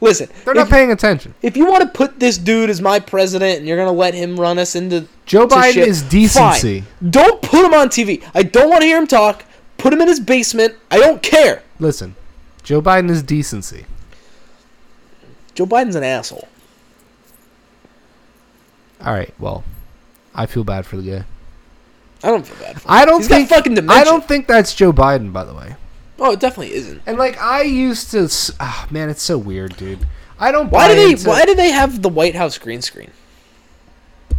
[SPEAKER 2] Listen,
[SPEAKER 1] They're
[SPEAKER 2] if,
[SPEAKER 1] not paying attention.
[SPEAKER 2] if you want to put this dude as my president and you're gonna let him run us into
[SPEAKER 1] Joe Biden
[SPEAKER 2] shit,
[SPEAKER 1] is decency.
[SPEAKER 2] Fine. Don't put him on TV. I don't want to hear him talk. Put him in his basement. I don't care.
[SPEAKER 1] Listen, Joe Biden is decency.
[SPEAKER 2] Joe Biden's an asshole.
[SPEAKER 1] All right, well, I feel bad for the guy.
[SPEAKER 2] I don't feel bad for.
[SPEAKER 1] I don't
[SPEAKER 2] He's got
[SPEAKER 1] think
[SPEAKER 2] fucking dementia.
[SPEAKER 1] I don't think that's Joe Biden, by the way.
[SPEAKER 2] Oh, it definitely isn't.
[SPEAKER 1] And like I used to, ah, man, it's so weird, dude. I don't.
[SPEAKER 2] Why
[SPEAKER 1] buy
[SPEAKER 2] do they?
[SPEAKER 1] into-
[SPEAKER 2] Why do they have the White House green screen?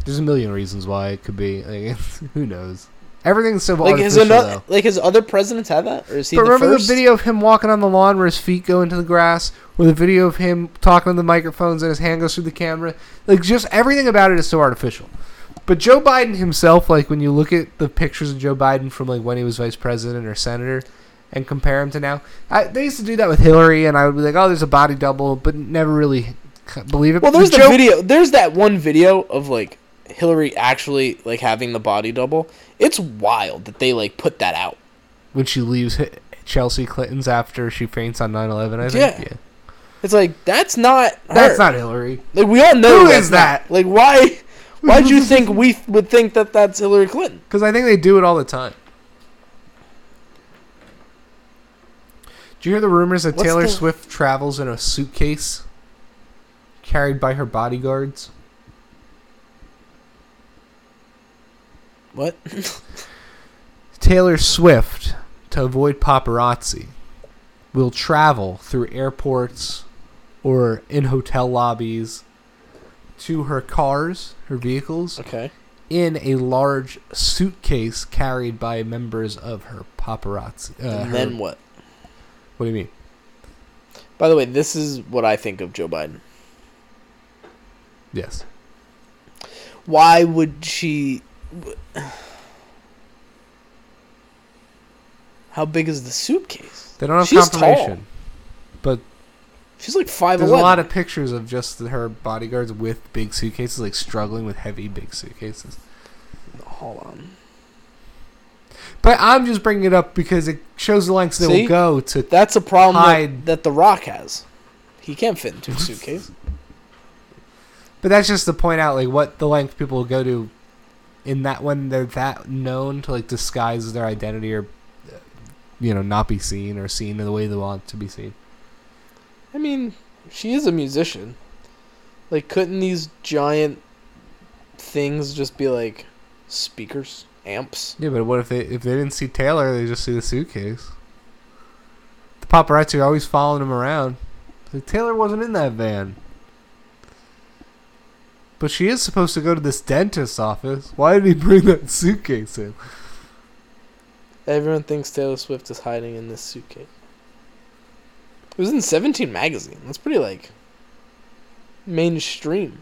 [SPEAKER 1] There's a million reasons why it could be. Like, who knows? Everything's so
[SPEAKER 2] Like has
[SPEAKER 1] artificial,
[SPEAKER 2] another,
[SPEAKER 1] though.
[SPEAKER 2] like has other presidents had that, or is he
[SPEAKER 1] But
[SPEAKER 2] the
[SPEAKER 1] remember
[SPEAKER 2] first?
[SPEAKER 1] the video of him walking on the lawn where his feet go into the grass, or the video of him talking on the microphones and his hand goes through the camera? Like, just everything about it is so artificial. But Joe Biden himself, like, when you look at the pictures of Joe Biden from, like, when he was vice president or senator and compare him to now, I, they used to do that with Hillary, and I would be like, oh, there's a body double, but never really believe it.
[SPEAKER 2] Well, there's the
[SPEAKER 1] Joe-
[SPEAKER 2] video. There's that one video of like Hillary actually like having the body double. It's wild that they like put that out.
[SPEAKER 1] When she leaves Chelsea Clinton's after she faints on 9 11, I think.
[SPEAKER 2] Yeah.
[SPEAKER 1] Yeah.
[SPEAKER 2] It's like that's not.
[SPEAKER 1] That's not Hillary.
[SPEAKER 2] Like we all know
[SPEAKER 1] Who is
[SPEAKER 2] not-
[SPEAKER 1] that?
[SPEAKER 2] Like why? Why'd you think we would think that that's Hillary Clinton?
[SPEAKER 1] Because I think they do it all the time. Do you hear the rumors that
[SPEAKER 2] What's
[SPEAKER 1] Taylor
[SPEAKER 2] the-
[SPEAKER 1] Swift travels in a suitcase carried by her bodyguards?
[SPEAKER 2] What?
[SPEAKER 1] Taylor Swift, to avoid paparazzi, will travel through airports or in hotel lobbies to her cars, her vehicles,
[SPEAKER 2] okay.
[SPEAKER 1] in a large suitcase carried by members of her paparazzi. Uh,
[SPEAKER 2] and
[SPEAKER 1] her-
[SPEAKER 2] then what?
[SPEAKER 1] What do you mean?
[SPEAKER 2] By the way, this is what I think of Joe Biden.
[SPEAKER 1] Yes.
[SPEAKER 2] Why would she? How big is the suitcase?
[SPEAKER 1] They don't have
[SPEAKER 2] She's
[SPEAKER 1] confirmation. But
[SPEAKER 2] She's like five
[SPEAKER 1] there's a lot of pictures of just her bodyguards with big suitcases, like struggling with heavy big suitcases.
[SPEAKER 2] Hold on.
[SPEAKER 1] But I'm just bringing it up because it shows the lengths they will go to.
[SPEAKER 2] That's a problem that, that The Rock has. He can't fit into a mhm. suitcase.
[SPEAKER 1] But that's just to point out like what the length people will go to in that when they're that known to like disguise their identity or you know not be seen or seen in the way they want to be seen.
[SPEAKER 2] I mean, she is a musician. Like, couldn't these giant things just be like speakers? Amps.
[SPEAKER 1] Yeah, but what if they if they didn't see Taylor, they just see the suitcase? The paparazzi are always following him around. Like, Taylor wasn't in that van. But she is supposed to go to this dentist's office. Why did he bring that suitcase in?
[SPEAKER 2] Everyone thinks Taylor Swift is hiding in this suitcase. It was in 17 magazine. That's pretty like mainstream.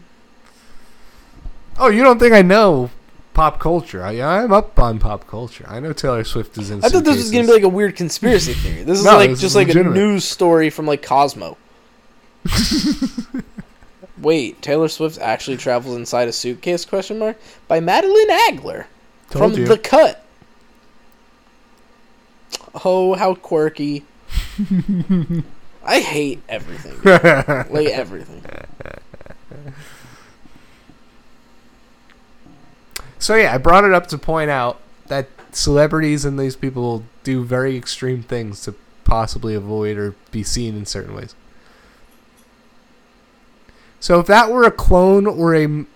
[SPEAKER 1] Oh, you don't think I know pop culture? I, I'm up on pop culture. I know Taylor Swift is in.
[SPEAKER 2] I thought this was gonna be like a weird conspiracy theory. This is
[SPEAKER 1] No,
[SPEAKER 2] like
[SPEAKER 1] this
[SPEAKER 2] just
[SPEAKER 1] is
[SPEAKER 2] like
[SPEAKER 1] legitimate.
[SPEAKER 2] a news story from like Cosmo. Wait, Taylor Swift actually travels inside a suitcase? Question mark by Madeleine Aggeler
[SPEAKER 1] Told
[SPEAKER 2] from
[SPEAKER 1] you.
[SPEAKER 2] The Cut. Oh, how quirky! I hate everything, like everything.
[SPEAKER 1] So yeah, I brought it up to point out that celebrities and these people do very extreme things to possibly avoid or be seen in certain ways. So if that were a clone or a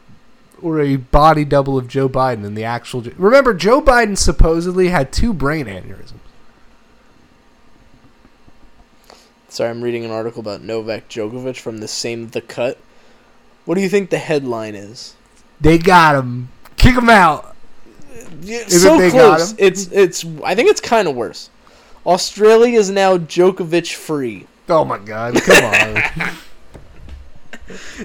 [SPEAKER 1] or a body double of Joe Biden and the actual remember Joe Biden supposedly had two brain aneurysms.
[SPEAKER 2] Sorry, I'm reading an article about Novak Djokovic from the same The Cut. What do you think the headline is?
[SPEAKER 1] They got him. Kick him out.
[SPEAKER 2] Yeah,
[SPEAKER 1] Is
[SPEAKER 2] so
[SPEAKER 1] it they got
[SPEAKER 2] close.
[SPEAKER 1] him?
[SPEAKER 2] It's it's. I think it's kind of worse. Australia is now Djokovic free.
[SPEAKER 1] Oh my god, come on.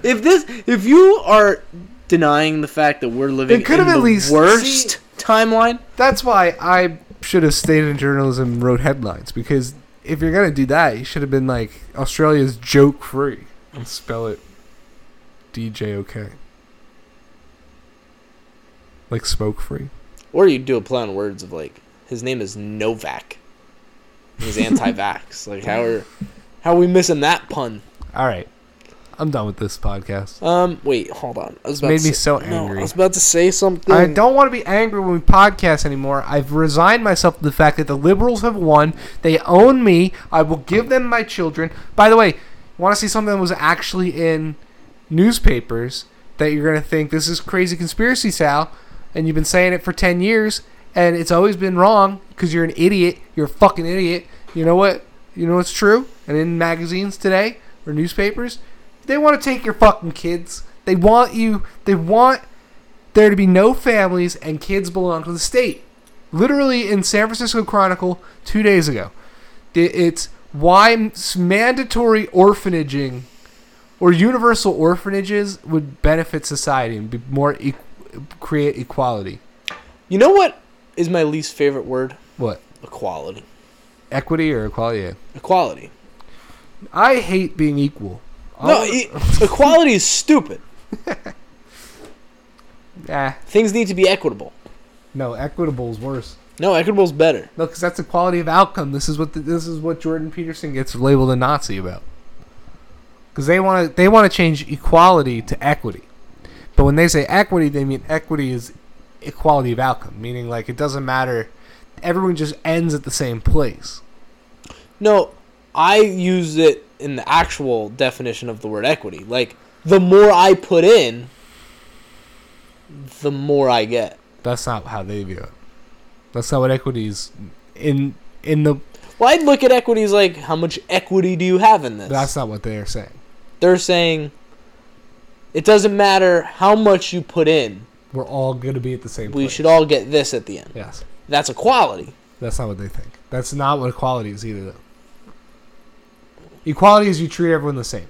[SPEAKER 2] If this, if you are denying the fact that we're living
[SPEAKER 1] They could
[SPEAKER 2] in
[SPEAKER 1] have at
[SPEAKER 2] the
[SPEAKER 1] least-
[SPEAKER 2] worst
[SPEAKER 1] see-
[SPEAKER 2] timeline,
[SPEAKER 1] That's why I should have stayed in journalism and wrote headlines because if you're gonna do that, you should have been like Australia's joke free and spell it D J O K. Like smoke free.
[SPEAKER 2] or you do a play on words of like his name is Novak. He's anti-vax. like how are how are we missing that pun?
[SPEAKER 1] All right, I'm done with this podcast.
[SPEAKER 2] Um, wait, hold on. I was about
[SPEAKER 1] made
[SPEAKER 2] to
[SPEAKER 1] me
[SPEAKER 2] say,
[SPEAKER 1] so
[SPEAKER 2] no,
[SPEAKER 1] angry.
[SPEAKER 2] I was about to say something.
[SPEAKER 1] I don't want to be angry when we podcast anymore. I've resigned myself to the fact that the liberals have won. They own me. I will give them my children. By the way, want to see something that was actually in newspapers that you're going to think this is crazy conspiracy, Sal, and you've been saying it for 10 years, and it's always been wrong because you're an idiot. You're a fucking idiot. You know what? You know what's true? And in magazines today or newspapers, they want to take your fucking kids. They want you. They want there to be no families and kids belong to the state. Literally in San Francisco Chronicle two days ago. It's why mandatory orphanaging or universal orphanages would benefit society and be more e- create equality.
[SPEAKER 2] You know what is my least favorite word?
[SPEAKER 1] What?
[SPEAKER 2] Equality.
[SPEAKER 1] Equity or equality?
[SPEAKER 2] Equality.
[SPEAKER 1] I hate being equal.
[SPEAKER 2] No, e- equality is stupid.
[SPEAKER 1] Ah,
[SPEAKER 2] Things need to be equitable.
[SPEAKER 1] no, equitable is worse.
[SPEAKER 2] No, equitable is better.
[SPEAKER 1] No, because that's equality of outcome. This is what the, this is what Jordan Peterson gets labeled a Nazi about. Because they want to they want to change equality to equity, but when they say equity, they mean equity is equality of outcome, meaning like it doesn't matter. Everyone just ends at the same place.
[SPEAKER 2] No, I use it in the actual definition of the word equity. Like, the more I put in, the more I get.
[SPEAKER 1] That's not how they view it. That's not what equity is in in the.
[SPEAKER 2] Well, I'd look at equity as like, how much equity do you have in this?
[SPEAKER 1] That's not what they are saying.
[SPEAKER 2] They're saying it doesn't matter how much you put in,
[SPEAKER 1] We're all going to be at the same.
[SPEAKER 2] we
[SPEAKER 1] place.
[SPEAKER 2] should all get this at the end.
[SPEAKER 1] Yes,
[SPEAKER 2] That's equality.
[SPEAKER 1] that's not what they think. That's not what equality is either. Though. Equality is you treat everyone the same,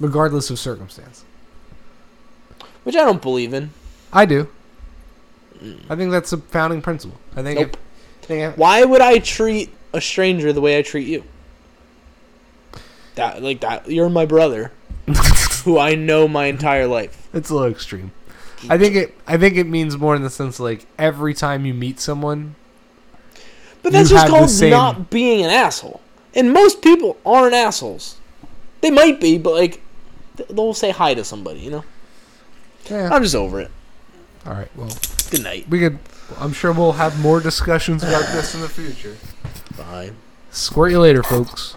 [SPEAKER 1] regardless of circumstance.
[SPEAKER 2] Which I don't believe in.
[SPEAKER 1] I do. I think that's a founding principle. I think.
[SPEAKER 2] Nope.
[SPEAKER 1] I think
[SPEAKER 2] Why would I treat a stranger the way I treat you? That like that you're my brother, who I know my entire life.
[SPEAKER 1] it's a little extreme. I think it. I think it means more in the sense like every time you meet someone,
[SPEAKER 2] But that's just called
[SPEAKER 1] same-
[SPEAKER 2] not being an asshole. And most people aren't assholes. They might be, but like they'll say hi to somebody, you know.
[SPEAKER 1] yeah.
[SPEAKER 2] I'm just over it.
[SPEAKER 1] All right. Well,
[SPEAKER 2] Good night.
[SPEAKER 1] we could. I'm sure we'll have more discussions about this in the future.
[SPEAKER 2] Bye.
[SPEAKER 1] Squirt you later, folks.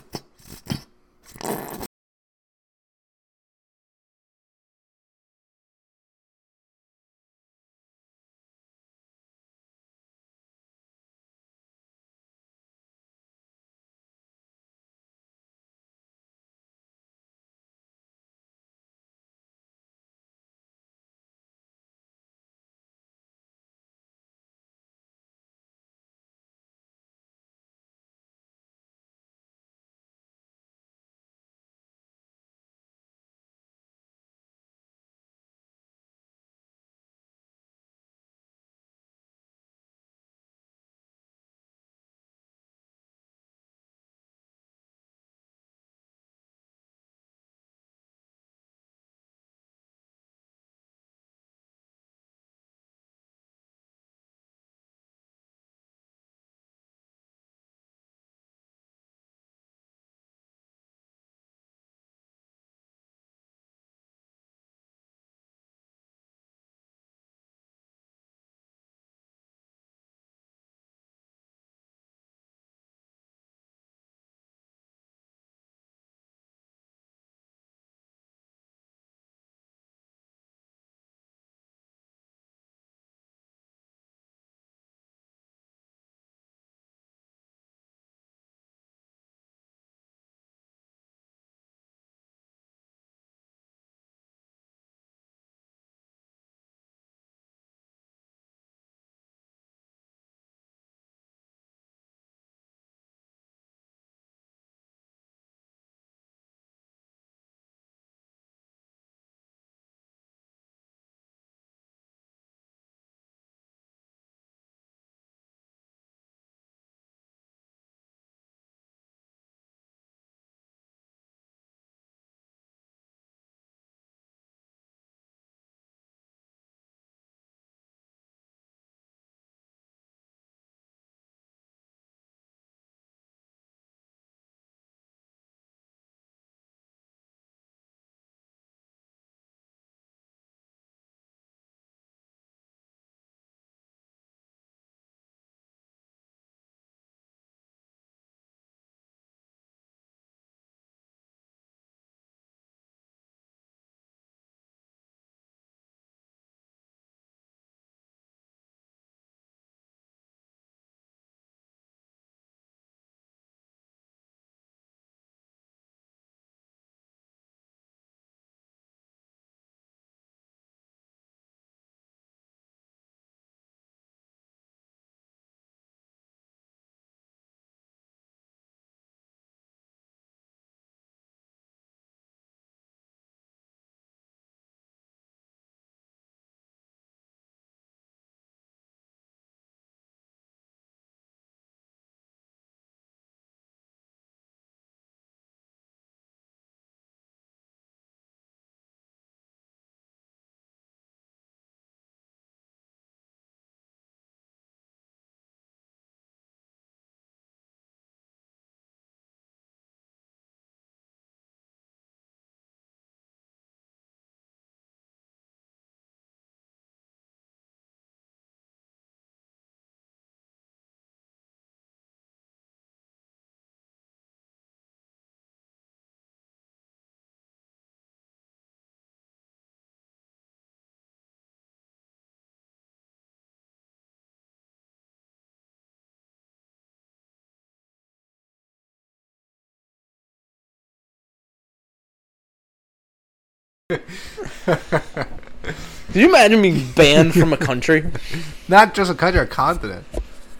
[SPEAKER 2] Could you imagine being banned from a country?
[SPEAKER 1] Not just a country, a continent.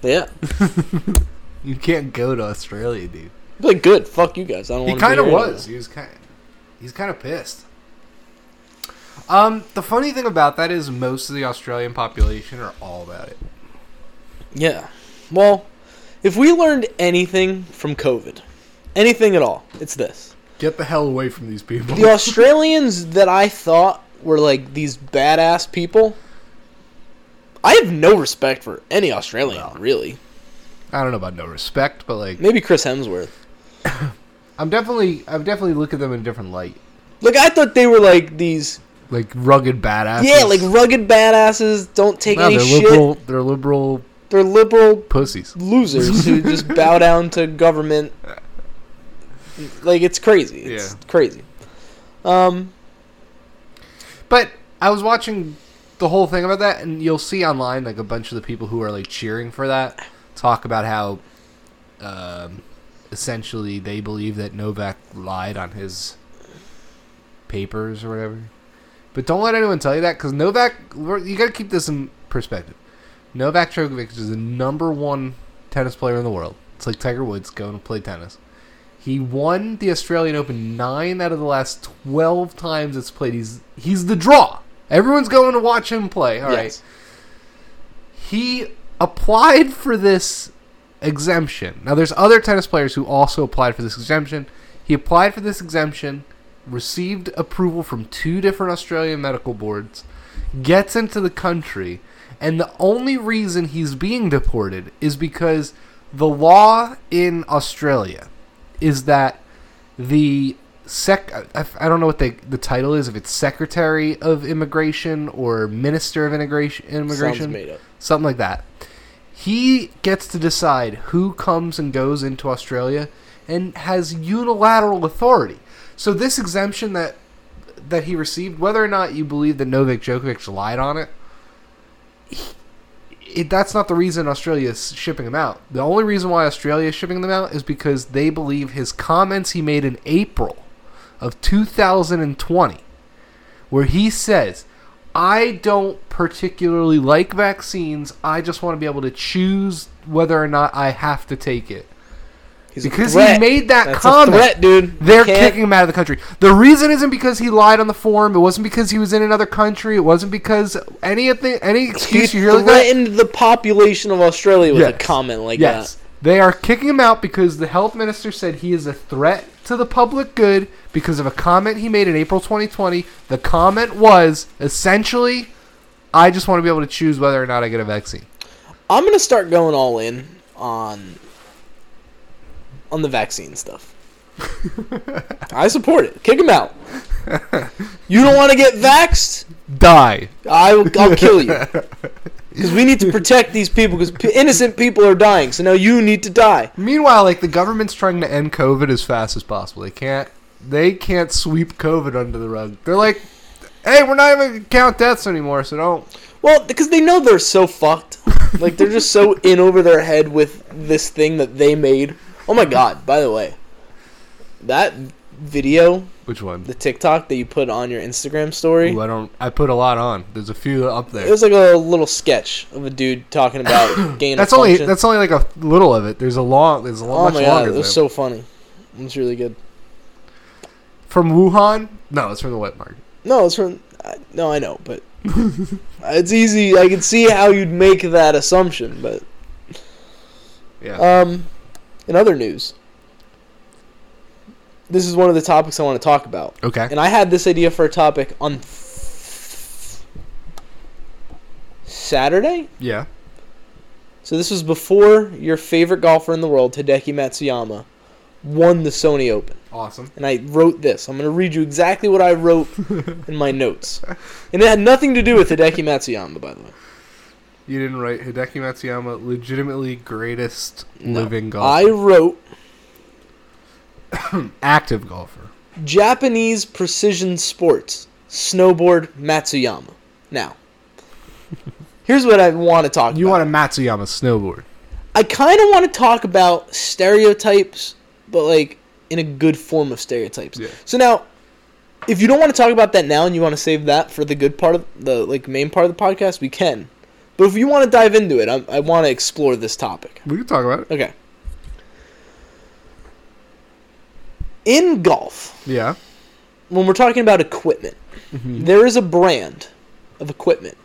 [SPEAKER 2] Yeah.
[SPEAKER 1] You can't go to Australia, dude.
[SPEAKER 2] Like, good. Fuck you guys. I don't
[SPEAKER 1] He kind of was. He was kind. He's kind of pissed. Um, the funny thing about that is most of the Australian population are all about it.
[SPEAKER 2] Yeah. Well, if we learned anything from COVID, anything at all, it's this.
[SPEAKER 1] Get the hell away from these people.
[SPEAKER 2] The Australians that I thought were like these badass people, I have no respect for any Australian,
[SPEAKER 1] No.
[SPEAKER 2] really.
[SPEAKER 1] I don't know about no respect, but like,
[SPEAKER 2] Maybe Chris Hemsworth.
[SPEAKER 1] I'm definitely, I'm definitely look at them in a different light.
[SPEAKER 2] Like I thought they were like these,
[SPEAKER 1] Like rugged badasses.
[SPEAKER 2] yeah, like rugged badasses. Don't take
[SPEAKER 1] No,
[SPEAKER 2] any
[SPEAKER 1] they're
[SPEAKER 2] shit.
[SPEAKER 1] liberal. They're liberal
[SPEAKER 2] They're liberal
[SPEAKER 1] pussies.
[SPEAKER 2] losers who just bow down to government. Like it's crazy. It's
[SPEAKER 1] Yeah.
[SPEAKER 2] crazy. Um,
[SPEAKER 1] But I was watching the whole thing about that, and you'll see online like a bunch of the people who are like cheering for that talk about how, um, essentially they believe that Novak lied on his papers or whatever. But don't let anyone tell you that because Novak, you got to keep this in perspective. Novak Djokovic is the number one tennis player in the world. It's like Tiger Woods going to play tennis. He won the Australian Open nine out of the last twelve times it's played. He's he's the draw. Everyone's going to watch him play. All right.
[SPEAKER 2] yes.
[SPEAKER 1] He applied for this exemption. Now, there's other tennis players who also applied for this exemption. He applied for this exemption, received approval from two different Australian medical boards, gets into the country, and the only reason he's being deported is because the law in Australia is that the sec I, I don't know what they, the title is if it's secretary of immigration or minister of immigration immigration something like that. He gets to decide who comes and goes into Australia and has unilateral authority. So this exemption that that he received, whether or not you believe that Novak Djokovic lied on it, he- it that's not the reason Australia is shipping him out. The only reason why Australia is shipping them out is because they believe his comments he made in April of 2020 where he says, I don't particularly like vaccines. I just want to be able to choose whether or not I have to take it.
[SPEAKER 2] He's
[SPEAKER 1] Because he made that
[SPEAKER 2] That's
[SPEAKER 1] comment.
[SPEAKER 2] a threat, dude.
[SPEAKER 1] They're
[SPEAKER 2] Can't-
[SPEAKER 1] kicking him out of the country. The reason isn't because he lied on the form. It wasn't because he was in another country. It wasn't because any of the any
[SPEAKER 2] He
[SPEAKER 1] excuse you hear like that.
[SPEAKER 2] threatened the population of Australia with a comment like
[SPEAKER 1] Yes. They are kicking him out because the health minister said he is a threat to the public good because of a comment he made in April 2020. The comment was essentially, I just want to be able to choose whether or not I get a vaccine.
[SPEAKER 2] I'm gonna start going all in on on the vaccine stuff. I support it. Kick him out. You don't want to get vaxxed?
[SPEAKER 1] Die.
[SPEAKER 2] I will, I'll kill you. Because we need to protect these people. Because p- innocent people are dying. So now you need to die.
[SPEAKER 1] Meanwhile, like the government's trying to end COVID as fast as possible. They can't. They can't sweep COVID under the rug. They're like, hey, we're not even gonna count deaths anymore, so don't.
[SPEAKER 2] Well, because they know they're so fucked. Like they're just so in over their head with this thing that they made. Oh my god! By the way, that video,
[SPEAKER 1] Which one?
[SPEAKER 2] the TikTok that you put on your Instagram story,
[SPEAKER 1] Ooh, I don't. I put a lot on. There's a few up there.
[SPEAKER 2] it was like a little sketch of a dude talking about gain
[SPEAKER 1] That's only.
[SPEAKER 2] function.
[SPEAKER 1] That's only like a little of it. There's a long. There's a
[SPEAKER 2] oh
[SPEAKER 1] lot
[SPEAKER 2] my god,
[SPEAKER 1] longer.
[SPEAKER 2] it was so funny. It was really good.
[SPEAKER 1] From Wuhan? No, it's from the wet market.
[SPEAKER 2] No, it's from. No, I know, but it's easy. I can see how you'd make that assumption, but
[SPEAKER 1] Yeah.
[SPEAKER 2] Um, in other news, this is one of the topics I want to talk about,
[SPEAKER 1] okay.
[SPEAKER 2] and I had this idea for a topic on Saturday.
[SPEAKER 1] Yeah.
[SPEAKER 2] So this was before your favorite golfer in the world, Hideki Matsuyama, won the Sony Open.
[SPEAKER 1] Awesome.
[SPEAKER 2] And I wrote this. I'm going to read you exactly what I wrote in my notes, and it had nothing to do with Hideki Matsuyama, by the way.
[SPEAKER 1] You didn't write Hideki Matsuyama, legitimately greatest
[SPEAKER 2] No.
[SPEAKER 1] living golfer.
[SPEAKER 2] I wrote
[SPEAKER 1] active golfer.
[SPEAKER 2] Japanese precision sports, snowboard Matsuyama. Now, here's what I want to talk
[SPEAKER 1] You
[SPEAKER 2] about.
[SPEAKER 1] want a Matsuyama snowboard?
[SPEAKER 2] I kind of want to talk about stereotypes, but like in a good form of stereotypes.
[SPEAKER 1] Yeah.
[SPEAKER 2] So now, if you don't want to talk about that now and you want to save that for the good part of the like main part of the podcast, we can. But if you want to dive into it, I, I want to explore this topic.
[SPEAKER 1] We can talk about it.
[SPEAKER 2] Okay. In golf,
[SPEAKER 1] Yeah.
[SPEAKER 2] when we're talking about equipment,
[SPEAKER 1] Mhm.
[SPEAKER 2] there is a brand of equipment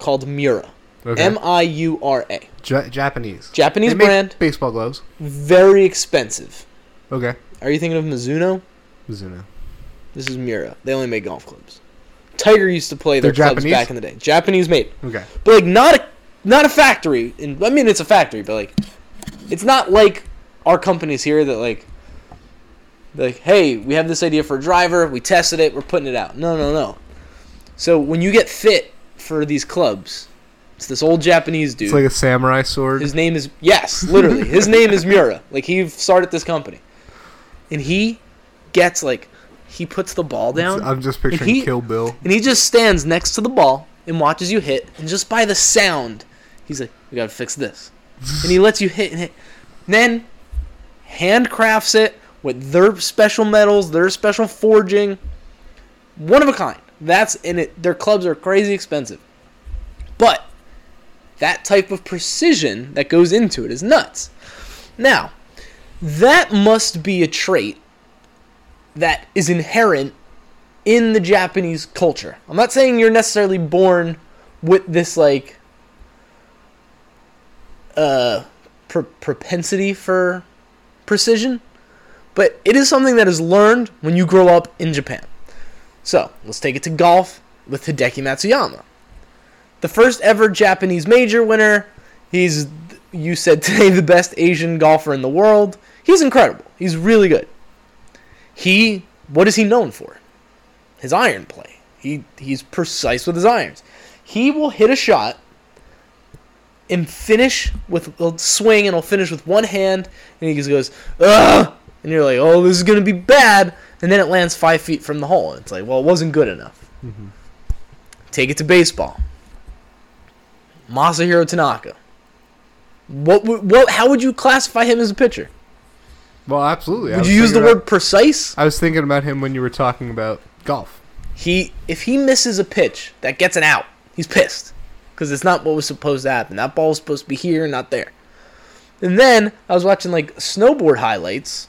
[SPEAKER 2] called Miura.
[SPEAKER 1] Okay.
[SPEAKER 2] M I U R A.
[SPEAKER 1] Ja- Japanese.
[SPEAKER 2] Japanese brand,
[SPEAKER 1] Baseball gloves.
[SPEAKER 2] very expensive.
[SPEAKER 1] Okay.
[SPEAKER 2] Are you thinking of Mizuno?
[SPEAKER 1] Mizuno.
[SPEAKER 2] This is Miura. They only make golf clubs. Tiger used to play their
[SPEAKER 1] They're
[SPEAKER 2] clubs
[SPEAKER 1] Japanese?
[SPEAKER 2] back in the day. Japanese made.
[SPEAKER 1] Okay.
[SPEAKER 2] But like not a not a factory. And I mean it's a factory, but like it's not like our companies here that like like hey, we have this idea for a driver, we tested it, we're putting it out. No, no, no. So when you get fit for these clubs, it's this old Japanese dude.
[SPEAKER 1] It's like a samurai sword.
[SPEAKER 2] His name is yes, literally. His name is Miura. Like he started this company, and he gets like he puts the ball down,
[SPEAKER 1] I'm just picturing
[SPEAKER 2] he-
[SPEAKER 1] Kill Bill.
[SPEAKER 2] and he just stands next to the ball and watches you hit, and just by the sound, he's like, "We gotta fix this," and he lets you hit and hit. then handcrafts it with their special metals, their special forging, one of a kind. That's in it. Their clubs are crazy expensive, but that type of precision that goes into it is nuts. Now, that must be a trait that is inherent in the Japanese culture. I'm not saying you're necessarily born with this like uh pr- propensity for precision, but it is something that is learned when you grow up in Japan. So, let's take it to golf with Hideki Matsuyama. The first ever Japanese major winner. He's you said today the best Asian golfer in the world. He's incredible. He's really good. He what is he known for? His iron play. He he's precise with his irons. He will hit a shot and finish with a swing and he'll finish with one hand and he just goes, Ugh! And you're like, oh, this is gonna be bad. And then it lands five feet from the hole. and It's like, well, it wasn't good enough. Mm-hmm. Take it to baseball. Masahiro Tanaka. What, would- what? How would you classify him as a pitcher?
[SPEAKER 1] Well, absolutely. I
[SPEAKER 2] Would you use the
[SPEAKER 1] thinking
[SPEAKER 2] word precise?
[SPEAKER 1] I was thinking about him when you were talking about golf.
[SPEAKER 2] He if he misses a pitch that gets an out, he's pissed because it's not what was supposed to happen. That ball was supposed to be here, not there. And then I was watching like snowboard highlights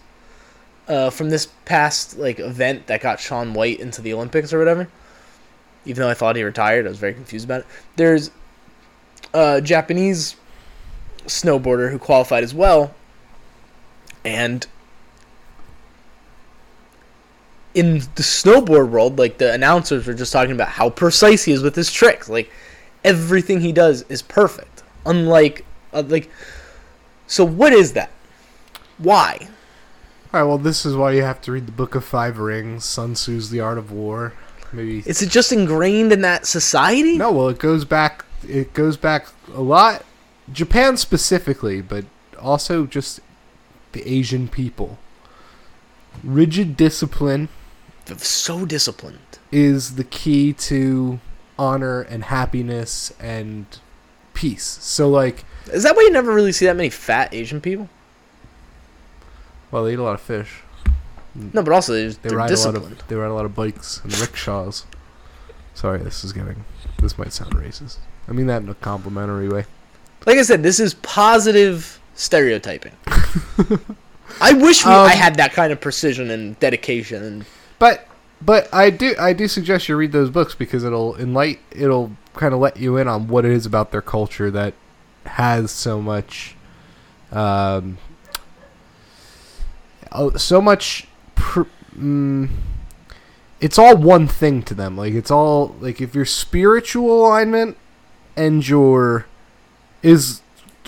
[SPEAKER 2] uh, from this past like event that got Shaun White into the Olympics or whatever. Even though I thought he retired, I was very confused about it. There's a Japanese snowboarder who qualified as well, and in the snowboard world, like the announcers were just talking about how precise he is with his tricks. Like everything he does is perfect. Unlike uh, like, so what is that? Why?
[SPEAKER 1] All right. Well, this is why you have to read the Book of Five Rings, Sun Tzu's The Art of War. Maybe.
[SPEAKER 2] Is it just ingrained in that society?
[SPEAKER 1] No. Well, it goes back. It goes back a lot. Japan specifically, but also just the Asian people. Rigid discipline
[SPEAKER 2] so disciplined.
[SPEAKER 1] is the key to honor and happiness and peace. So, like,
[SPEAKER 2] Is that why you never really see that many fat Asian people?
[SPEAKER 1] well, they eat a lot of fish.
[SPEAKER 2] No, but also they're,
[SPEAKER 1] They ride
[SPEAKER 2] disciplined.
[SPEAKER 1] a lot of they ride a lot of bikes and rickshaws. Sorry, this is getting this might sound racist. I mean that in a complimentary way.
[SPEAKER 2] Like I said, this is positive stereotyping. I wish we,
[SPEAKER 1] Um,
[SPEAKER 2] I had that kind of precision and dedication. And
[SPEAKER 1] But but I do I do suggest you read those books because it'll enlight it'll kind of let you in on what it is about their culture that has so much um oh, so much pr- mm, it's all one thing to them like it's all like if your spiritual alignment and your is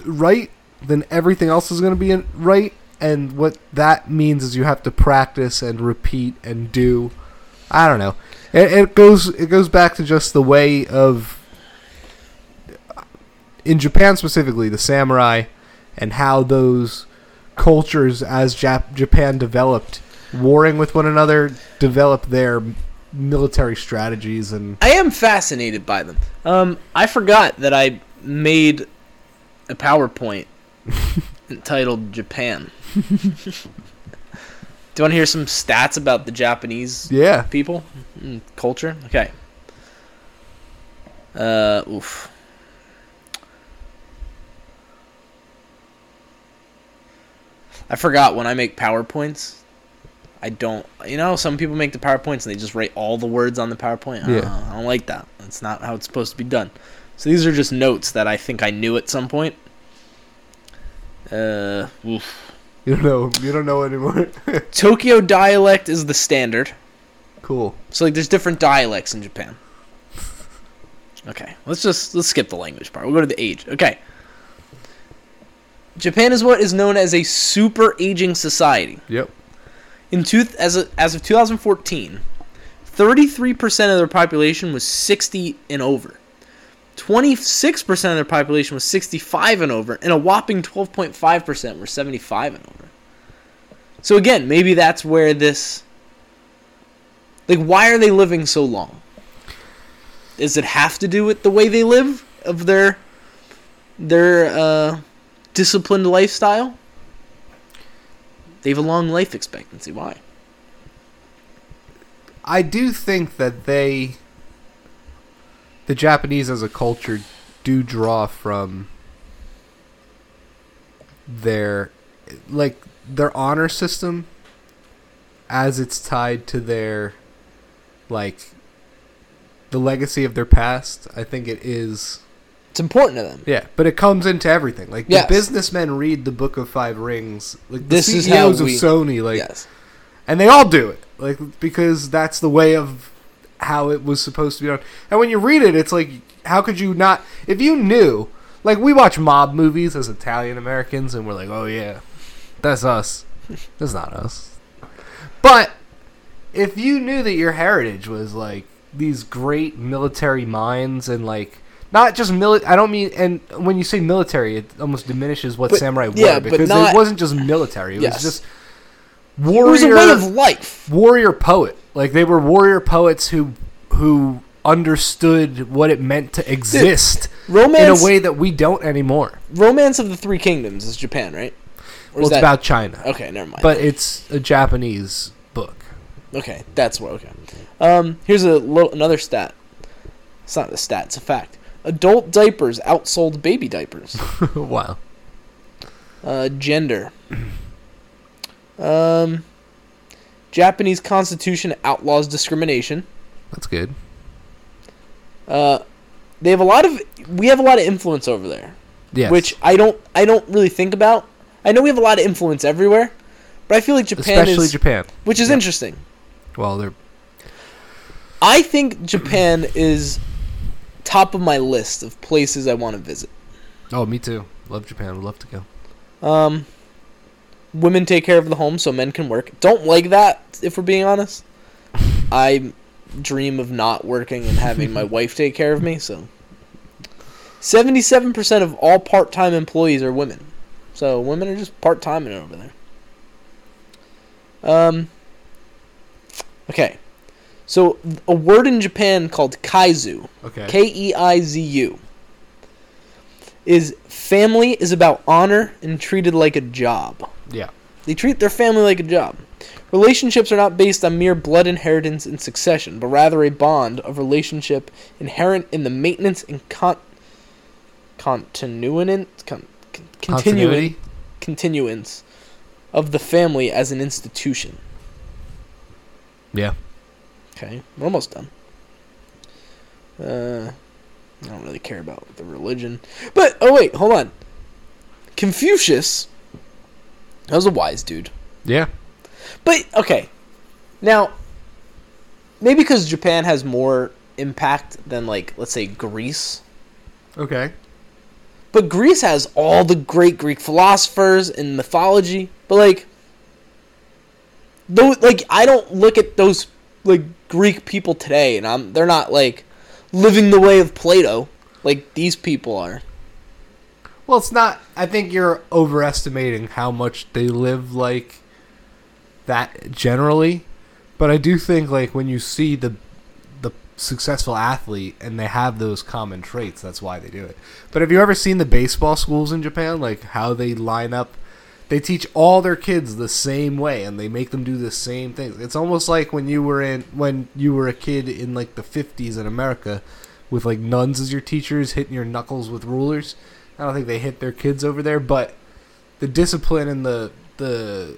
[SPEAKER 1] right then everything else is going to be in, right and what that means is you have to practice and repeat and do i don't know it, it goes it goes back to just the way of in japan specifically the samurai and how those cultures as Jap- japan developed warring with one another developed their military strategies and
[SPEAKER 2] I am fascinated by them. Um, I forgot that I made a PowerPoint entitled Japan. Do you want to hear some stats about the Japanese
[SPEAKER 1] Yeah.
[SPEAKER 2] people and culture? Okay. Uh, oof. I forgot when I make PowerPoints. I don't. You know, some people make the PowerPoints and they just write all the words on the PowerPoint.
[SPEAKER 1] Yeah.
[SPEAKER 2] Uh, I don't like that. That's not how it's supposed to be done. So these are just notes that I think I knew at some point. Uh, oof.
[SPEAKER 1] You don't know. You don't know anymore.
[SPEAKER 2] Tokyo dialect is the standard.
[SPEAKER 1] cool.
[SPEAKER 2] So like there's different dialects in Japan. Okay, let's just let's skip the language part. We'll go to the age. Okay. Japan is what is known as a super aging society.
[SPEAKER 1] Yep.
[SPEAKER 2] In two, as of, as of 2014, 33% of their population was 60 and over. 26% of their population was 65 and over, and a whopping 12.5% were 75 and over. So again, maybe that's where this like why are they living so long? Does it have to do with the way they live of their their uh disciplined lifestyle? They have a long life expectancy. Why?
[SPEAKER 1] I do think that they, the Japanese as a culture, do draw from their, like their honor system, as it's tied to their, like, the legacy of their past. I think it is.
[SPEAKER 2] It's important to them.
[SPEAKER 1] Yeah, but it comes into everything. Like
[SPEAKER 2] Yes.
[SPEAKER 1] the businessmen read the Book of Five Rings. Like the
[SPEAKER 2] This is
[SPEAKER 1] CEOs
[SPEAKER 2] how
[SPEAKER 1] of Sony, like
[SPEAKER 2] yes.
[SPEAKER 1] and they all do it like because that's the way of how it was supposed to be done and when you read it it's like how could you not if you knew like we watch mob movies as italian americans and we're like oh yeah that's us that's not us but if you knew that your heritage was like these great military minds and like not just mili- I don't mean and when you say military it almost diminishes what
[SPEAKER 2] But-
[SPEAKER 1] samurai were
[SPEAKER 2] yeah, but
[SPEAKER 1] because
[SPEAKER 2] not-
[SPEAKER 1] it wasn't just military it
[SPEAKER 2] Yes.
[SPEAKER 1] was just
[SPEAKER 2] It
[SPEAKER 1] warrior
[SPEAKER 2] was a way of life.
[SPEAKER 1] warrior poet. Like they were warrior poets who who understood what it meant to exist in a way that we don't anymore.
[SPEAKER 2] Romance of the Three Kingdoms is Japan, right? Or
[SPEAKER 1] Well, it's
[SPEAKER 2] that
[SPEAKER 1] about China,
[SPEAKER 2] Okay, never mind.
[SPEAKER 1] but it's a Japanese book.
[SPEAKER 2] Okay, that's what. Okay. Um, here's a little another stat. It's not a stat; it's a fact. Adult diapers outsold baby diapers.
[SPEAKER 1] wow.
[SPEAKER 2] Uh, gender. Um, Japanese Constitution outlaws discrimination.
[SPEAKER 1] That's good.
[SPEAKER 2] Uh, they have a lot of. We have a lot of influence over there,
[SPEAKER 1] Yes.
[SPEAKER 2] which I don't. I don't really think about. I know we have a lot of influence everywhere, but I feel like Japan
[SPEAKER 1] especially
[SPEAKER 2] is,
[SPEAKER 1] Japan.
[SPEAKER 2] which is
[SPEAKER 1] Yeah.
[SPEAKER 2] interesting.
[SPEAKER 1] Well, they're
[SPEAKER 2] I think Japan is top of my list of places I want to visit.
[SPEAKER 1] Oh, me too. Love Japan. Would love to go.
[SPEAKER 2] Um, women take care of the home so men can work. Don't like that, if we're being honest. I dream of not working and having my wife take care of me, so. 77% of all part time employees are women. So women are just part time over there. Um, okay. So a word in Japan called keizu.
[SPEAKER 1] Okay.
[SPEAKER 2] K E I Z U. Is family is about honor and treated like a job.
[SPEAKER 1] Yeah.
[SPEAKER 2] They treat their family like a job. Relationships are not based on mere blood inheritance and succession, but rather a bond of relationship inherent in the maintenance and con- continuance, con- con-
[SPEAKER 1] Continuity.
[SPEAKER 2] continuance of the family as an institution.
[SPEAKER 1] Yeah.
[SPEAKER 2] Okay, we're almost done. Uh, I don't really care about the religion, but oh wait, hold on. Confucius, that was a wise dude.
[SPEAKER 1] Yeah.
[SPEAKER 2] But okay, now maybe because Japan has more impact than like let's say Greece,
[SPEAKER 1] Okay.
[SPEAKER 2] but Greece has all the great Greek philosophers and mythology. But like, though, like I don't look at those like Greek people today, and I'm they're not like living the way of Plato like these people are.
[SPEAKER 1] Well, it's not. I think you're overestimating how much they live like that generally, but I do think like when you see the the successful athlete and they have those common traits, that's why they do it. But have you ever seen the baseball schools in Japan, like how they line up they teach all their kids the same way and they make them do the same things. It's almost like when you were in when you were a kid in like the 50s in America with like nuns as your teachers hitting your knuckles with rulers. I don't think they hit their kids over there, but the discipline and the the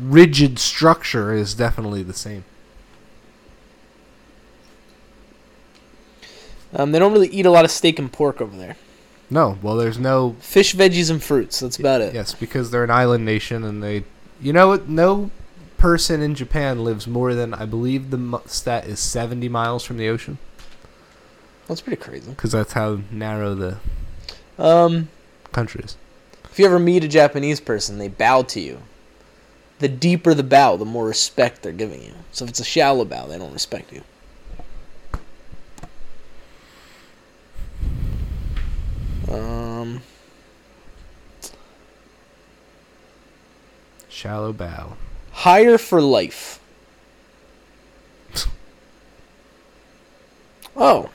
[SPEAKER 1] rigid structure is definitely the same.
[SPEAKER 2] Um, they don't really eat a lot of steak and pork over there.
[SPEAKER 1] No, well there's no
[SPEAKER 2] Fish, veggies, and fruits. That's about it.
[SPEAKER 1] Yes, because they're an island nation and they you know no person in Japan lives more than I believe the stat is 70 miles from the ocean
[SPEAKER 2] That's pretty crazy.
[SPEAKER 1] because that's how narrow the
[SPEAKER 2] Um,
[SPEAKER 1] country is.
[SPEAKER 2] if you ever meet a Japanese person, they bow to you. The deeper the bow, the more respect they're giving you. So if it's a shallow bow, they don't respect you. Um,
[SPEAKER 1] Shallow bow.
[SPEAKER 2] hire for life. Oh.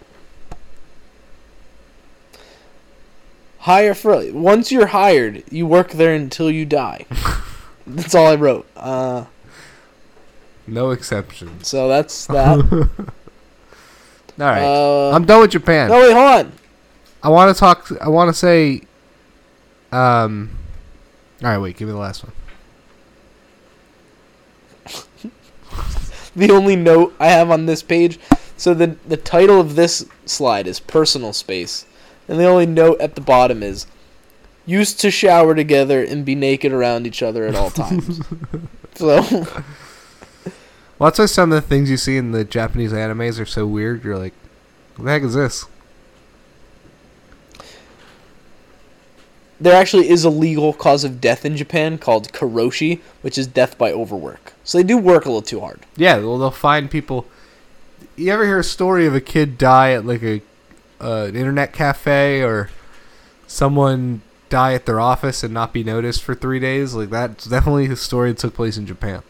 [SPEAKER 2] Hire for once you're hired, you work there until you die. That's all I wrote. Uh,
[SPEAKER 1] No exceptions.
[SPEAKER 2] so that's that.
[SPEAKER 1] All right.
[SPEAKER 2] Uh,
[SPEAKER 1] I'm done with Japan.
[SPEAKER 2] no, wait, hold on.
[SPEAKER 1] I want to talk I want to say um All right, wait, give me the last one.
[SPEAKER 2] The only note I have on this page, so the the title of this slide is personal space, and the only note at the bottom is used to shower together and be naked around each other at all times. so
[SPEAKER 1] Well, that's why some of the things you see in the Japanese animes are so weird. You're like, what the heck is this?
[SPEAKER 2] there actually is a legal cause of death in Japan called karoshi, which is death by overwork. So they do work a little too hard.
[SPEAKER 1] Yeah, well, they'll find people. You ever hear a story of a kid die at like a uh, an internet cafe or someone die at their office and not be noticed for three days? Like that's definitely a story that took place in Japan.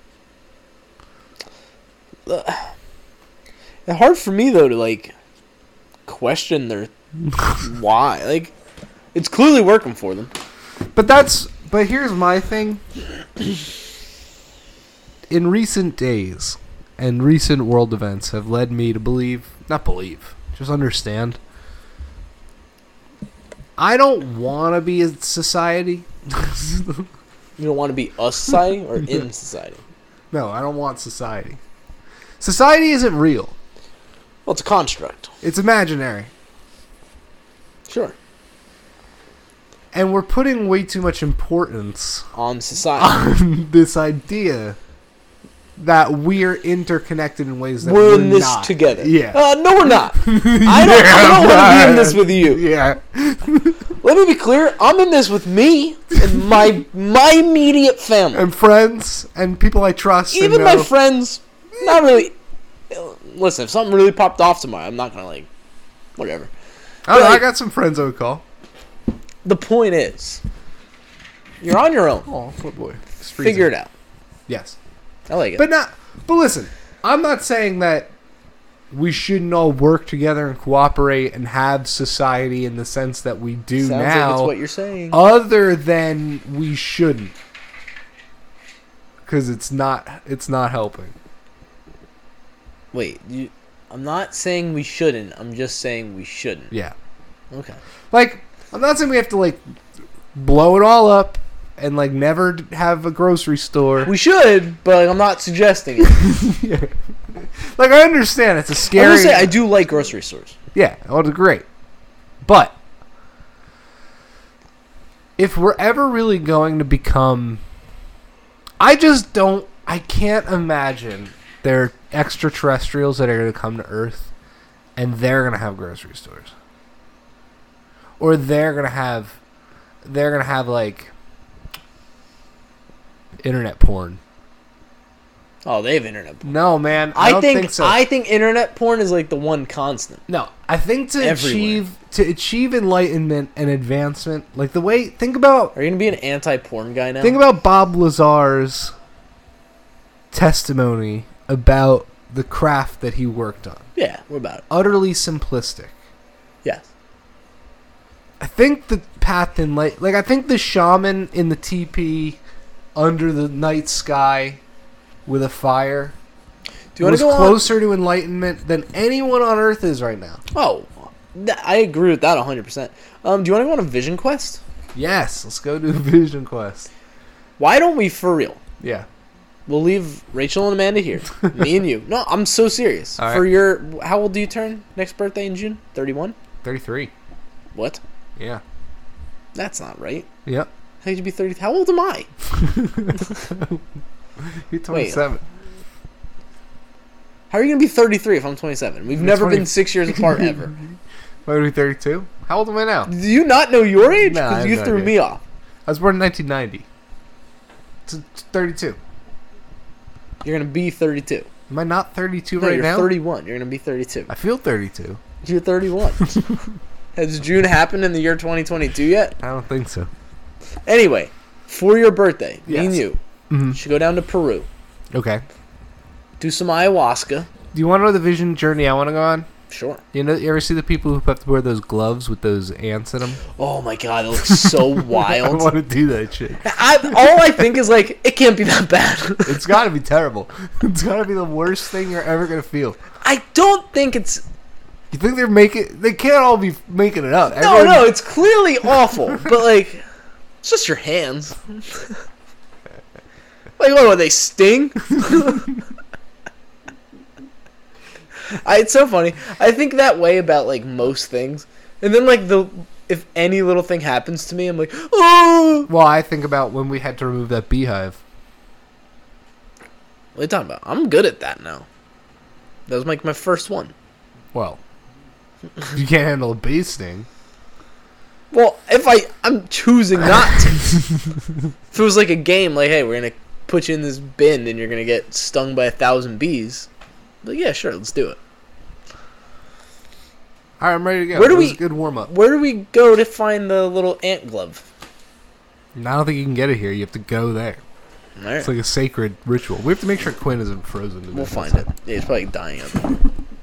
[SPEAKER 2] It's hard for me though to like question their why. Like it's clearly working for them.
[SPEAKER 1] But that's but here's my thing. In recent days and recent world events have led me to believe, not believe, just understand. I don't want to be in society.
[SPEAKER 2] You don't want to be a society or in society.
[SPEAKER 1] no, I don't want society. Society isn't real.
[SPEAKER 2] Well, it's a construct.
[SPEAKER 1] It's imaginary.
[SPEAKER 2] Sure.
[SPEAKER 1] And we're putting way too much importance
[SPEAKER 2] On society.
[SPEAKER 1] on this idea that we're interconnected in ways that
[SPEAKER 2] we're
[SPEAKER 1] we're,
[SPEAKER 2] in this
[SPEAKER 1] not.
[SPEAKER 2] together.
[SPEAKER 1] Yeah.
[SPEAKER 2] Uh, no, we're not. I don't, I don't want to be in this with you.
[SPEAKER 1] Yeah.
[SPEAKER 2] Let me be clear. I'm in this with me and my my immediate family.
[SPEAKER 1] And friends and people I trust.
[SPEAKER 2] Even my friends, not really. Listen, if something really popped off tomorrow, I'm not gonna like, whatever.
[SPEAKER 1] I, don't I got some friends I would call.
[SPEAKER 2] The point is, you're on your own.
[SPEAKER 1] Oh, boy.
[SPEAKER 2] Figure it out.
[SPEAKER 1] Yes.
[SPEAKER 2] I like it.
[SPEAKER 1] But not. But listen, I'm not saying that we shouldn't all work together and cooperate and have society in the sense that we do
[SPEAKER 2] Sounds
[SPEAKER 1] now.
[SPEAKER 2] like it's what you're saying.
[SPEAKER 1] other than we shouldn't, because it's not. It's not helping.
[SPEAKER 2] Wait, you. I'm not saying we shouldn't. I'm just saying we shouldn't.
[SPEAKER 1] Yeah.
[SPEAKER 2] Okay.
[SPEAKER 1] Like, I'm not saying we have to like blow it all up and like never have a grocery store.
[SPEAKER 2] We should, but I'm not suggesting it.
[SPEAKER 1] like, I understand it's a scary.
[SPEAKER 2] will say I do like grocery stores.
[SPEAKER 1] Yeah, oh, well, it's great. But if we're ever really going to become, I just don't. I can't imagine there are extraterrestrials that are going to come to Earth, and they're going to have grocery stores, or they're going to have, they're going to have like internet porn.
[SPEAKER 2] Oh, they have internet. Porn.
[SPEAKER 1] No, man, I,
[SPEAKER 2] I,
[SPEAKER 1] don't
[SPEAKER 2] think,
[SPEAKER 1] think so.
[SPEAKER 2] I think internet porn is like the one constant.
[SPEAKER 1] No, I think to
[SPEAKER 2] Everywhere.
[SPEAKER 1] achieve to achieve enlightenment and advancement, like the way think about
[SPEAKER 2] Are you gonna be an anti-porn guy now?
[SPEAKER 1] think about Bob Lazar's testimony about the craft that he worked on.
[SPEAKER 2] yeah, what about it?
[SPEAKER 1] Utterly simplistic.
[SPEAKER 2] Yes.
[SPEAKER 1] I think the path in light, like I think the shaman in the TP under the night sky with a fire
[SPEAKER 2] Do you want
[SPEAKER 1] was
[SPEAKER 2] to go
[SPEAKER 1] closer to enlightenment than anyone on Earth is right now.
[SPEAKER 2] Oh, I agree with that 100%. Um, do you want to go on a vision quest?
[SPEAKER 1] Yes, let's go do a Vision Quest.
[SPEAKER 2] Why don't we, for real?
[SPEAKER 1] Yeah.
[SPEAKER 2] We'll leave Rachel and Amanda here. Me and you. No, I'm so serious.
[SPEAKER 1] All
[SPEAKER 2] For
[SPEAKER 1] right.
[SPEAKER 2] your, how old do you turn next birthday in June? 31?
[SPEAKER 1] 33.
[SPEAKER 2] What?
[SPEAKER 1] Yeah.
[SPEAKER 2] That's not right.
[SPEAKER 1] Yep.
[SPEAKER 2] How could you be 30? How old am I?
[SPEAKER 1] You're 27.
[SPEAKER 2] How are you going to be 33 if I'm 27? We've never
[SPEAKER 1] 20.
[SPEAKER 2] been six years apart ever.
[SPEAKER 1] Why are we 32? How old am I now?
[SPEAKER 2] Do you not know your age? Because
[SPEAKER 1] have
[SPEAKER 2] you
[SPEAKER 1] no
[SPEAKER 2] threw
[SPEAKER 1] idea.
[SPEAKER 2] me off.
[SPEAKER 1] I was born in 1990. It's it's 32.
[SPEAKER 2] You're going to be 32.
[SPEAKER 1] Am I not 32
[SPEAKER 2] No,
[SPEAKER 1] right
[SPEAKER 2] you're
[SPEAKER 1] now?
[SPEAKER 2] 31. You're going to be 32.
[SPEAKER 1] I feel 32.
[SPEAKER 2] You're 31. Has June happened in the year 2022 yet?
[SPEAKER 1] I don't think so.
[SPEAKER 2] Anyway, for your birthday, me and
[SPEAKER 1] Yes.
[SPEAKER 2] you
[SPEAKER 1] Mhm.
[SPEAKER 2] should go down to Peru,
[SPEAKER 1] Okay.
[SPEAKER 2] do some ayahuasca.
[SPEAKER 1] Do you want to know the vision journey I want to go on?
[SPEAKER 2] Sure.
[SPEAKER 1] You know, you ever see the people who have to wear those gloves with those ants in them?
[SPEAKER 2] Oh my god, it looks so wild.
[SPEAKER 1] I
[SPEAKER 2] wild.
[SPEAKER 1] want to do that shit.
[SPEAKER 2] I, all I think is like, it can't be that bad.
[SPEAKER 1] It's got to be terrible. It's got to be the worst thing you're ever gonna feel.
[SPEAKER 2] I don't think it's.
[SPEAKER 1] You think they're making? They can't all be making it up.
[SPEAKER 2] No,
[SPEAKER 1] Everyone-
[SPEAKER 2] no, it's clearly awful. But like, it's just your hands. like, what? What? They sting? I, it's so funny. I think that way about like most things, and then like the if any little thing happens to me, I'm like, oh.
[SPEAKER 1] Well, I think about when we had to remove that beehive.
[SPEAKER 2] What are you talking about? I'm good at that now. That was like my first one.
[SPEAKER 1] Well, you can't handle a bee sting.
[SPEAKER 2] Well, if I I'm choosing not to. if it was like a game, like hey, we're gonna put you in this bin and you're gonna get stung by a thousand bees. Like yeah, sure, let's do it.
[SPEAKER 1] All right, I'm ready to go.
[SPEAKER 2] Where do we-
[SPEAKER 1] a good warm up?
[SPEAKER 2] Where do we go to find the little ant glove?
[SPEAKER 1] I don't think you can get it here. You have to go there.
[SPEAKER 2] Right,
[SPEAKER 1] It's like a sacred ritual. We have to make sure Quinn isn't frozen. To
[SPEAKER 2] we'll find it. Yeah, he's probably dying out there.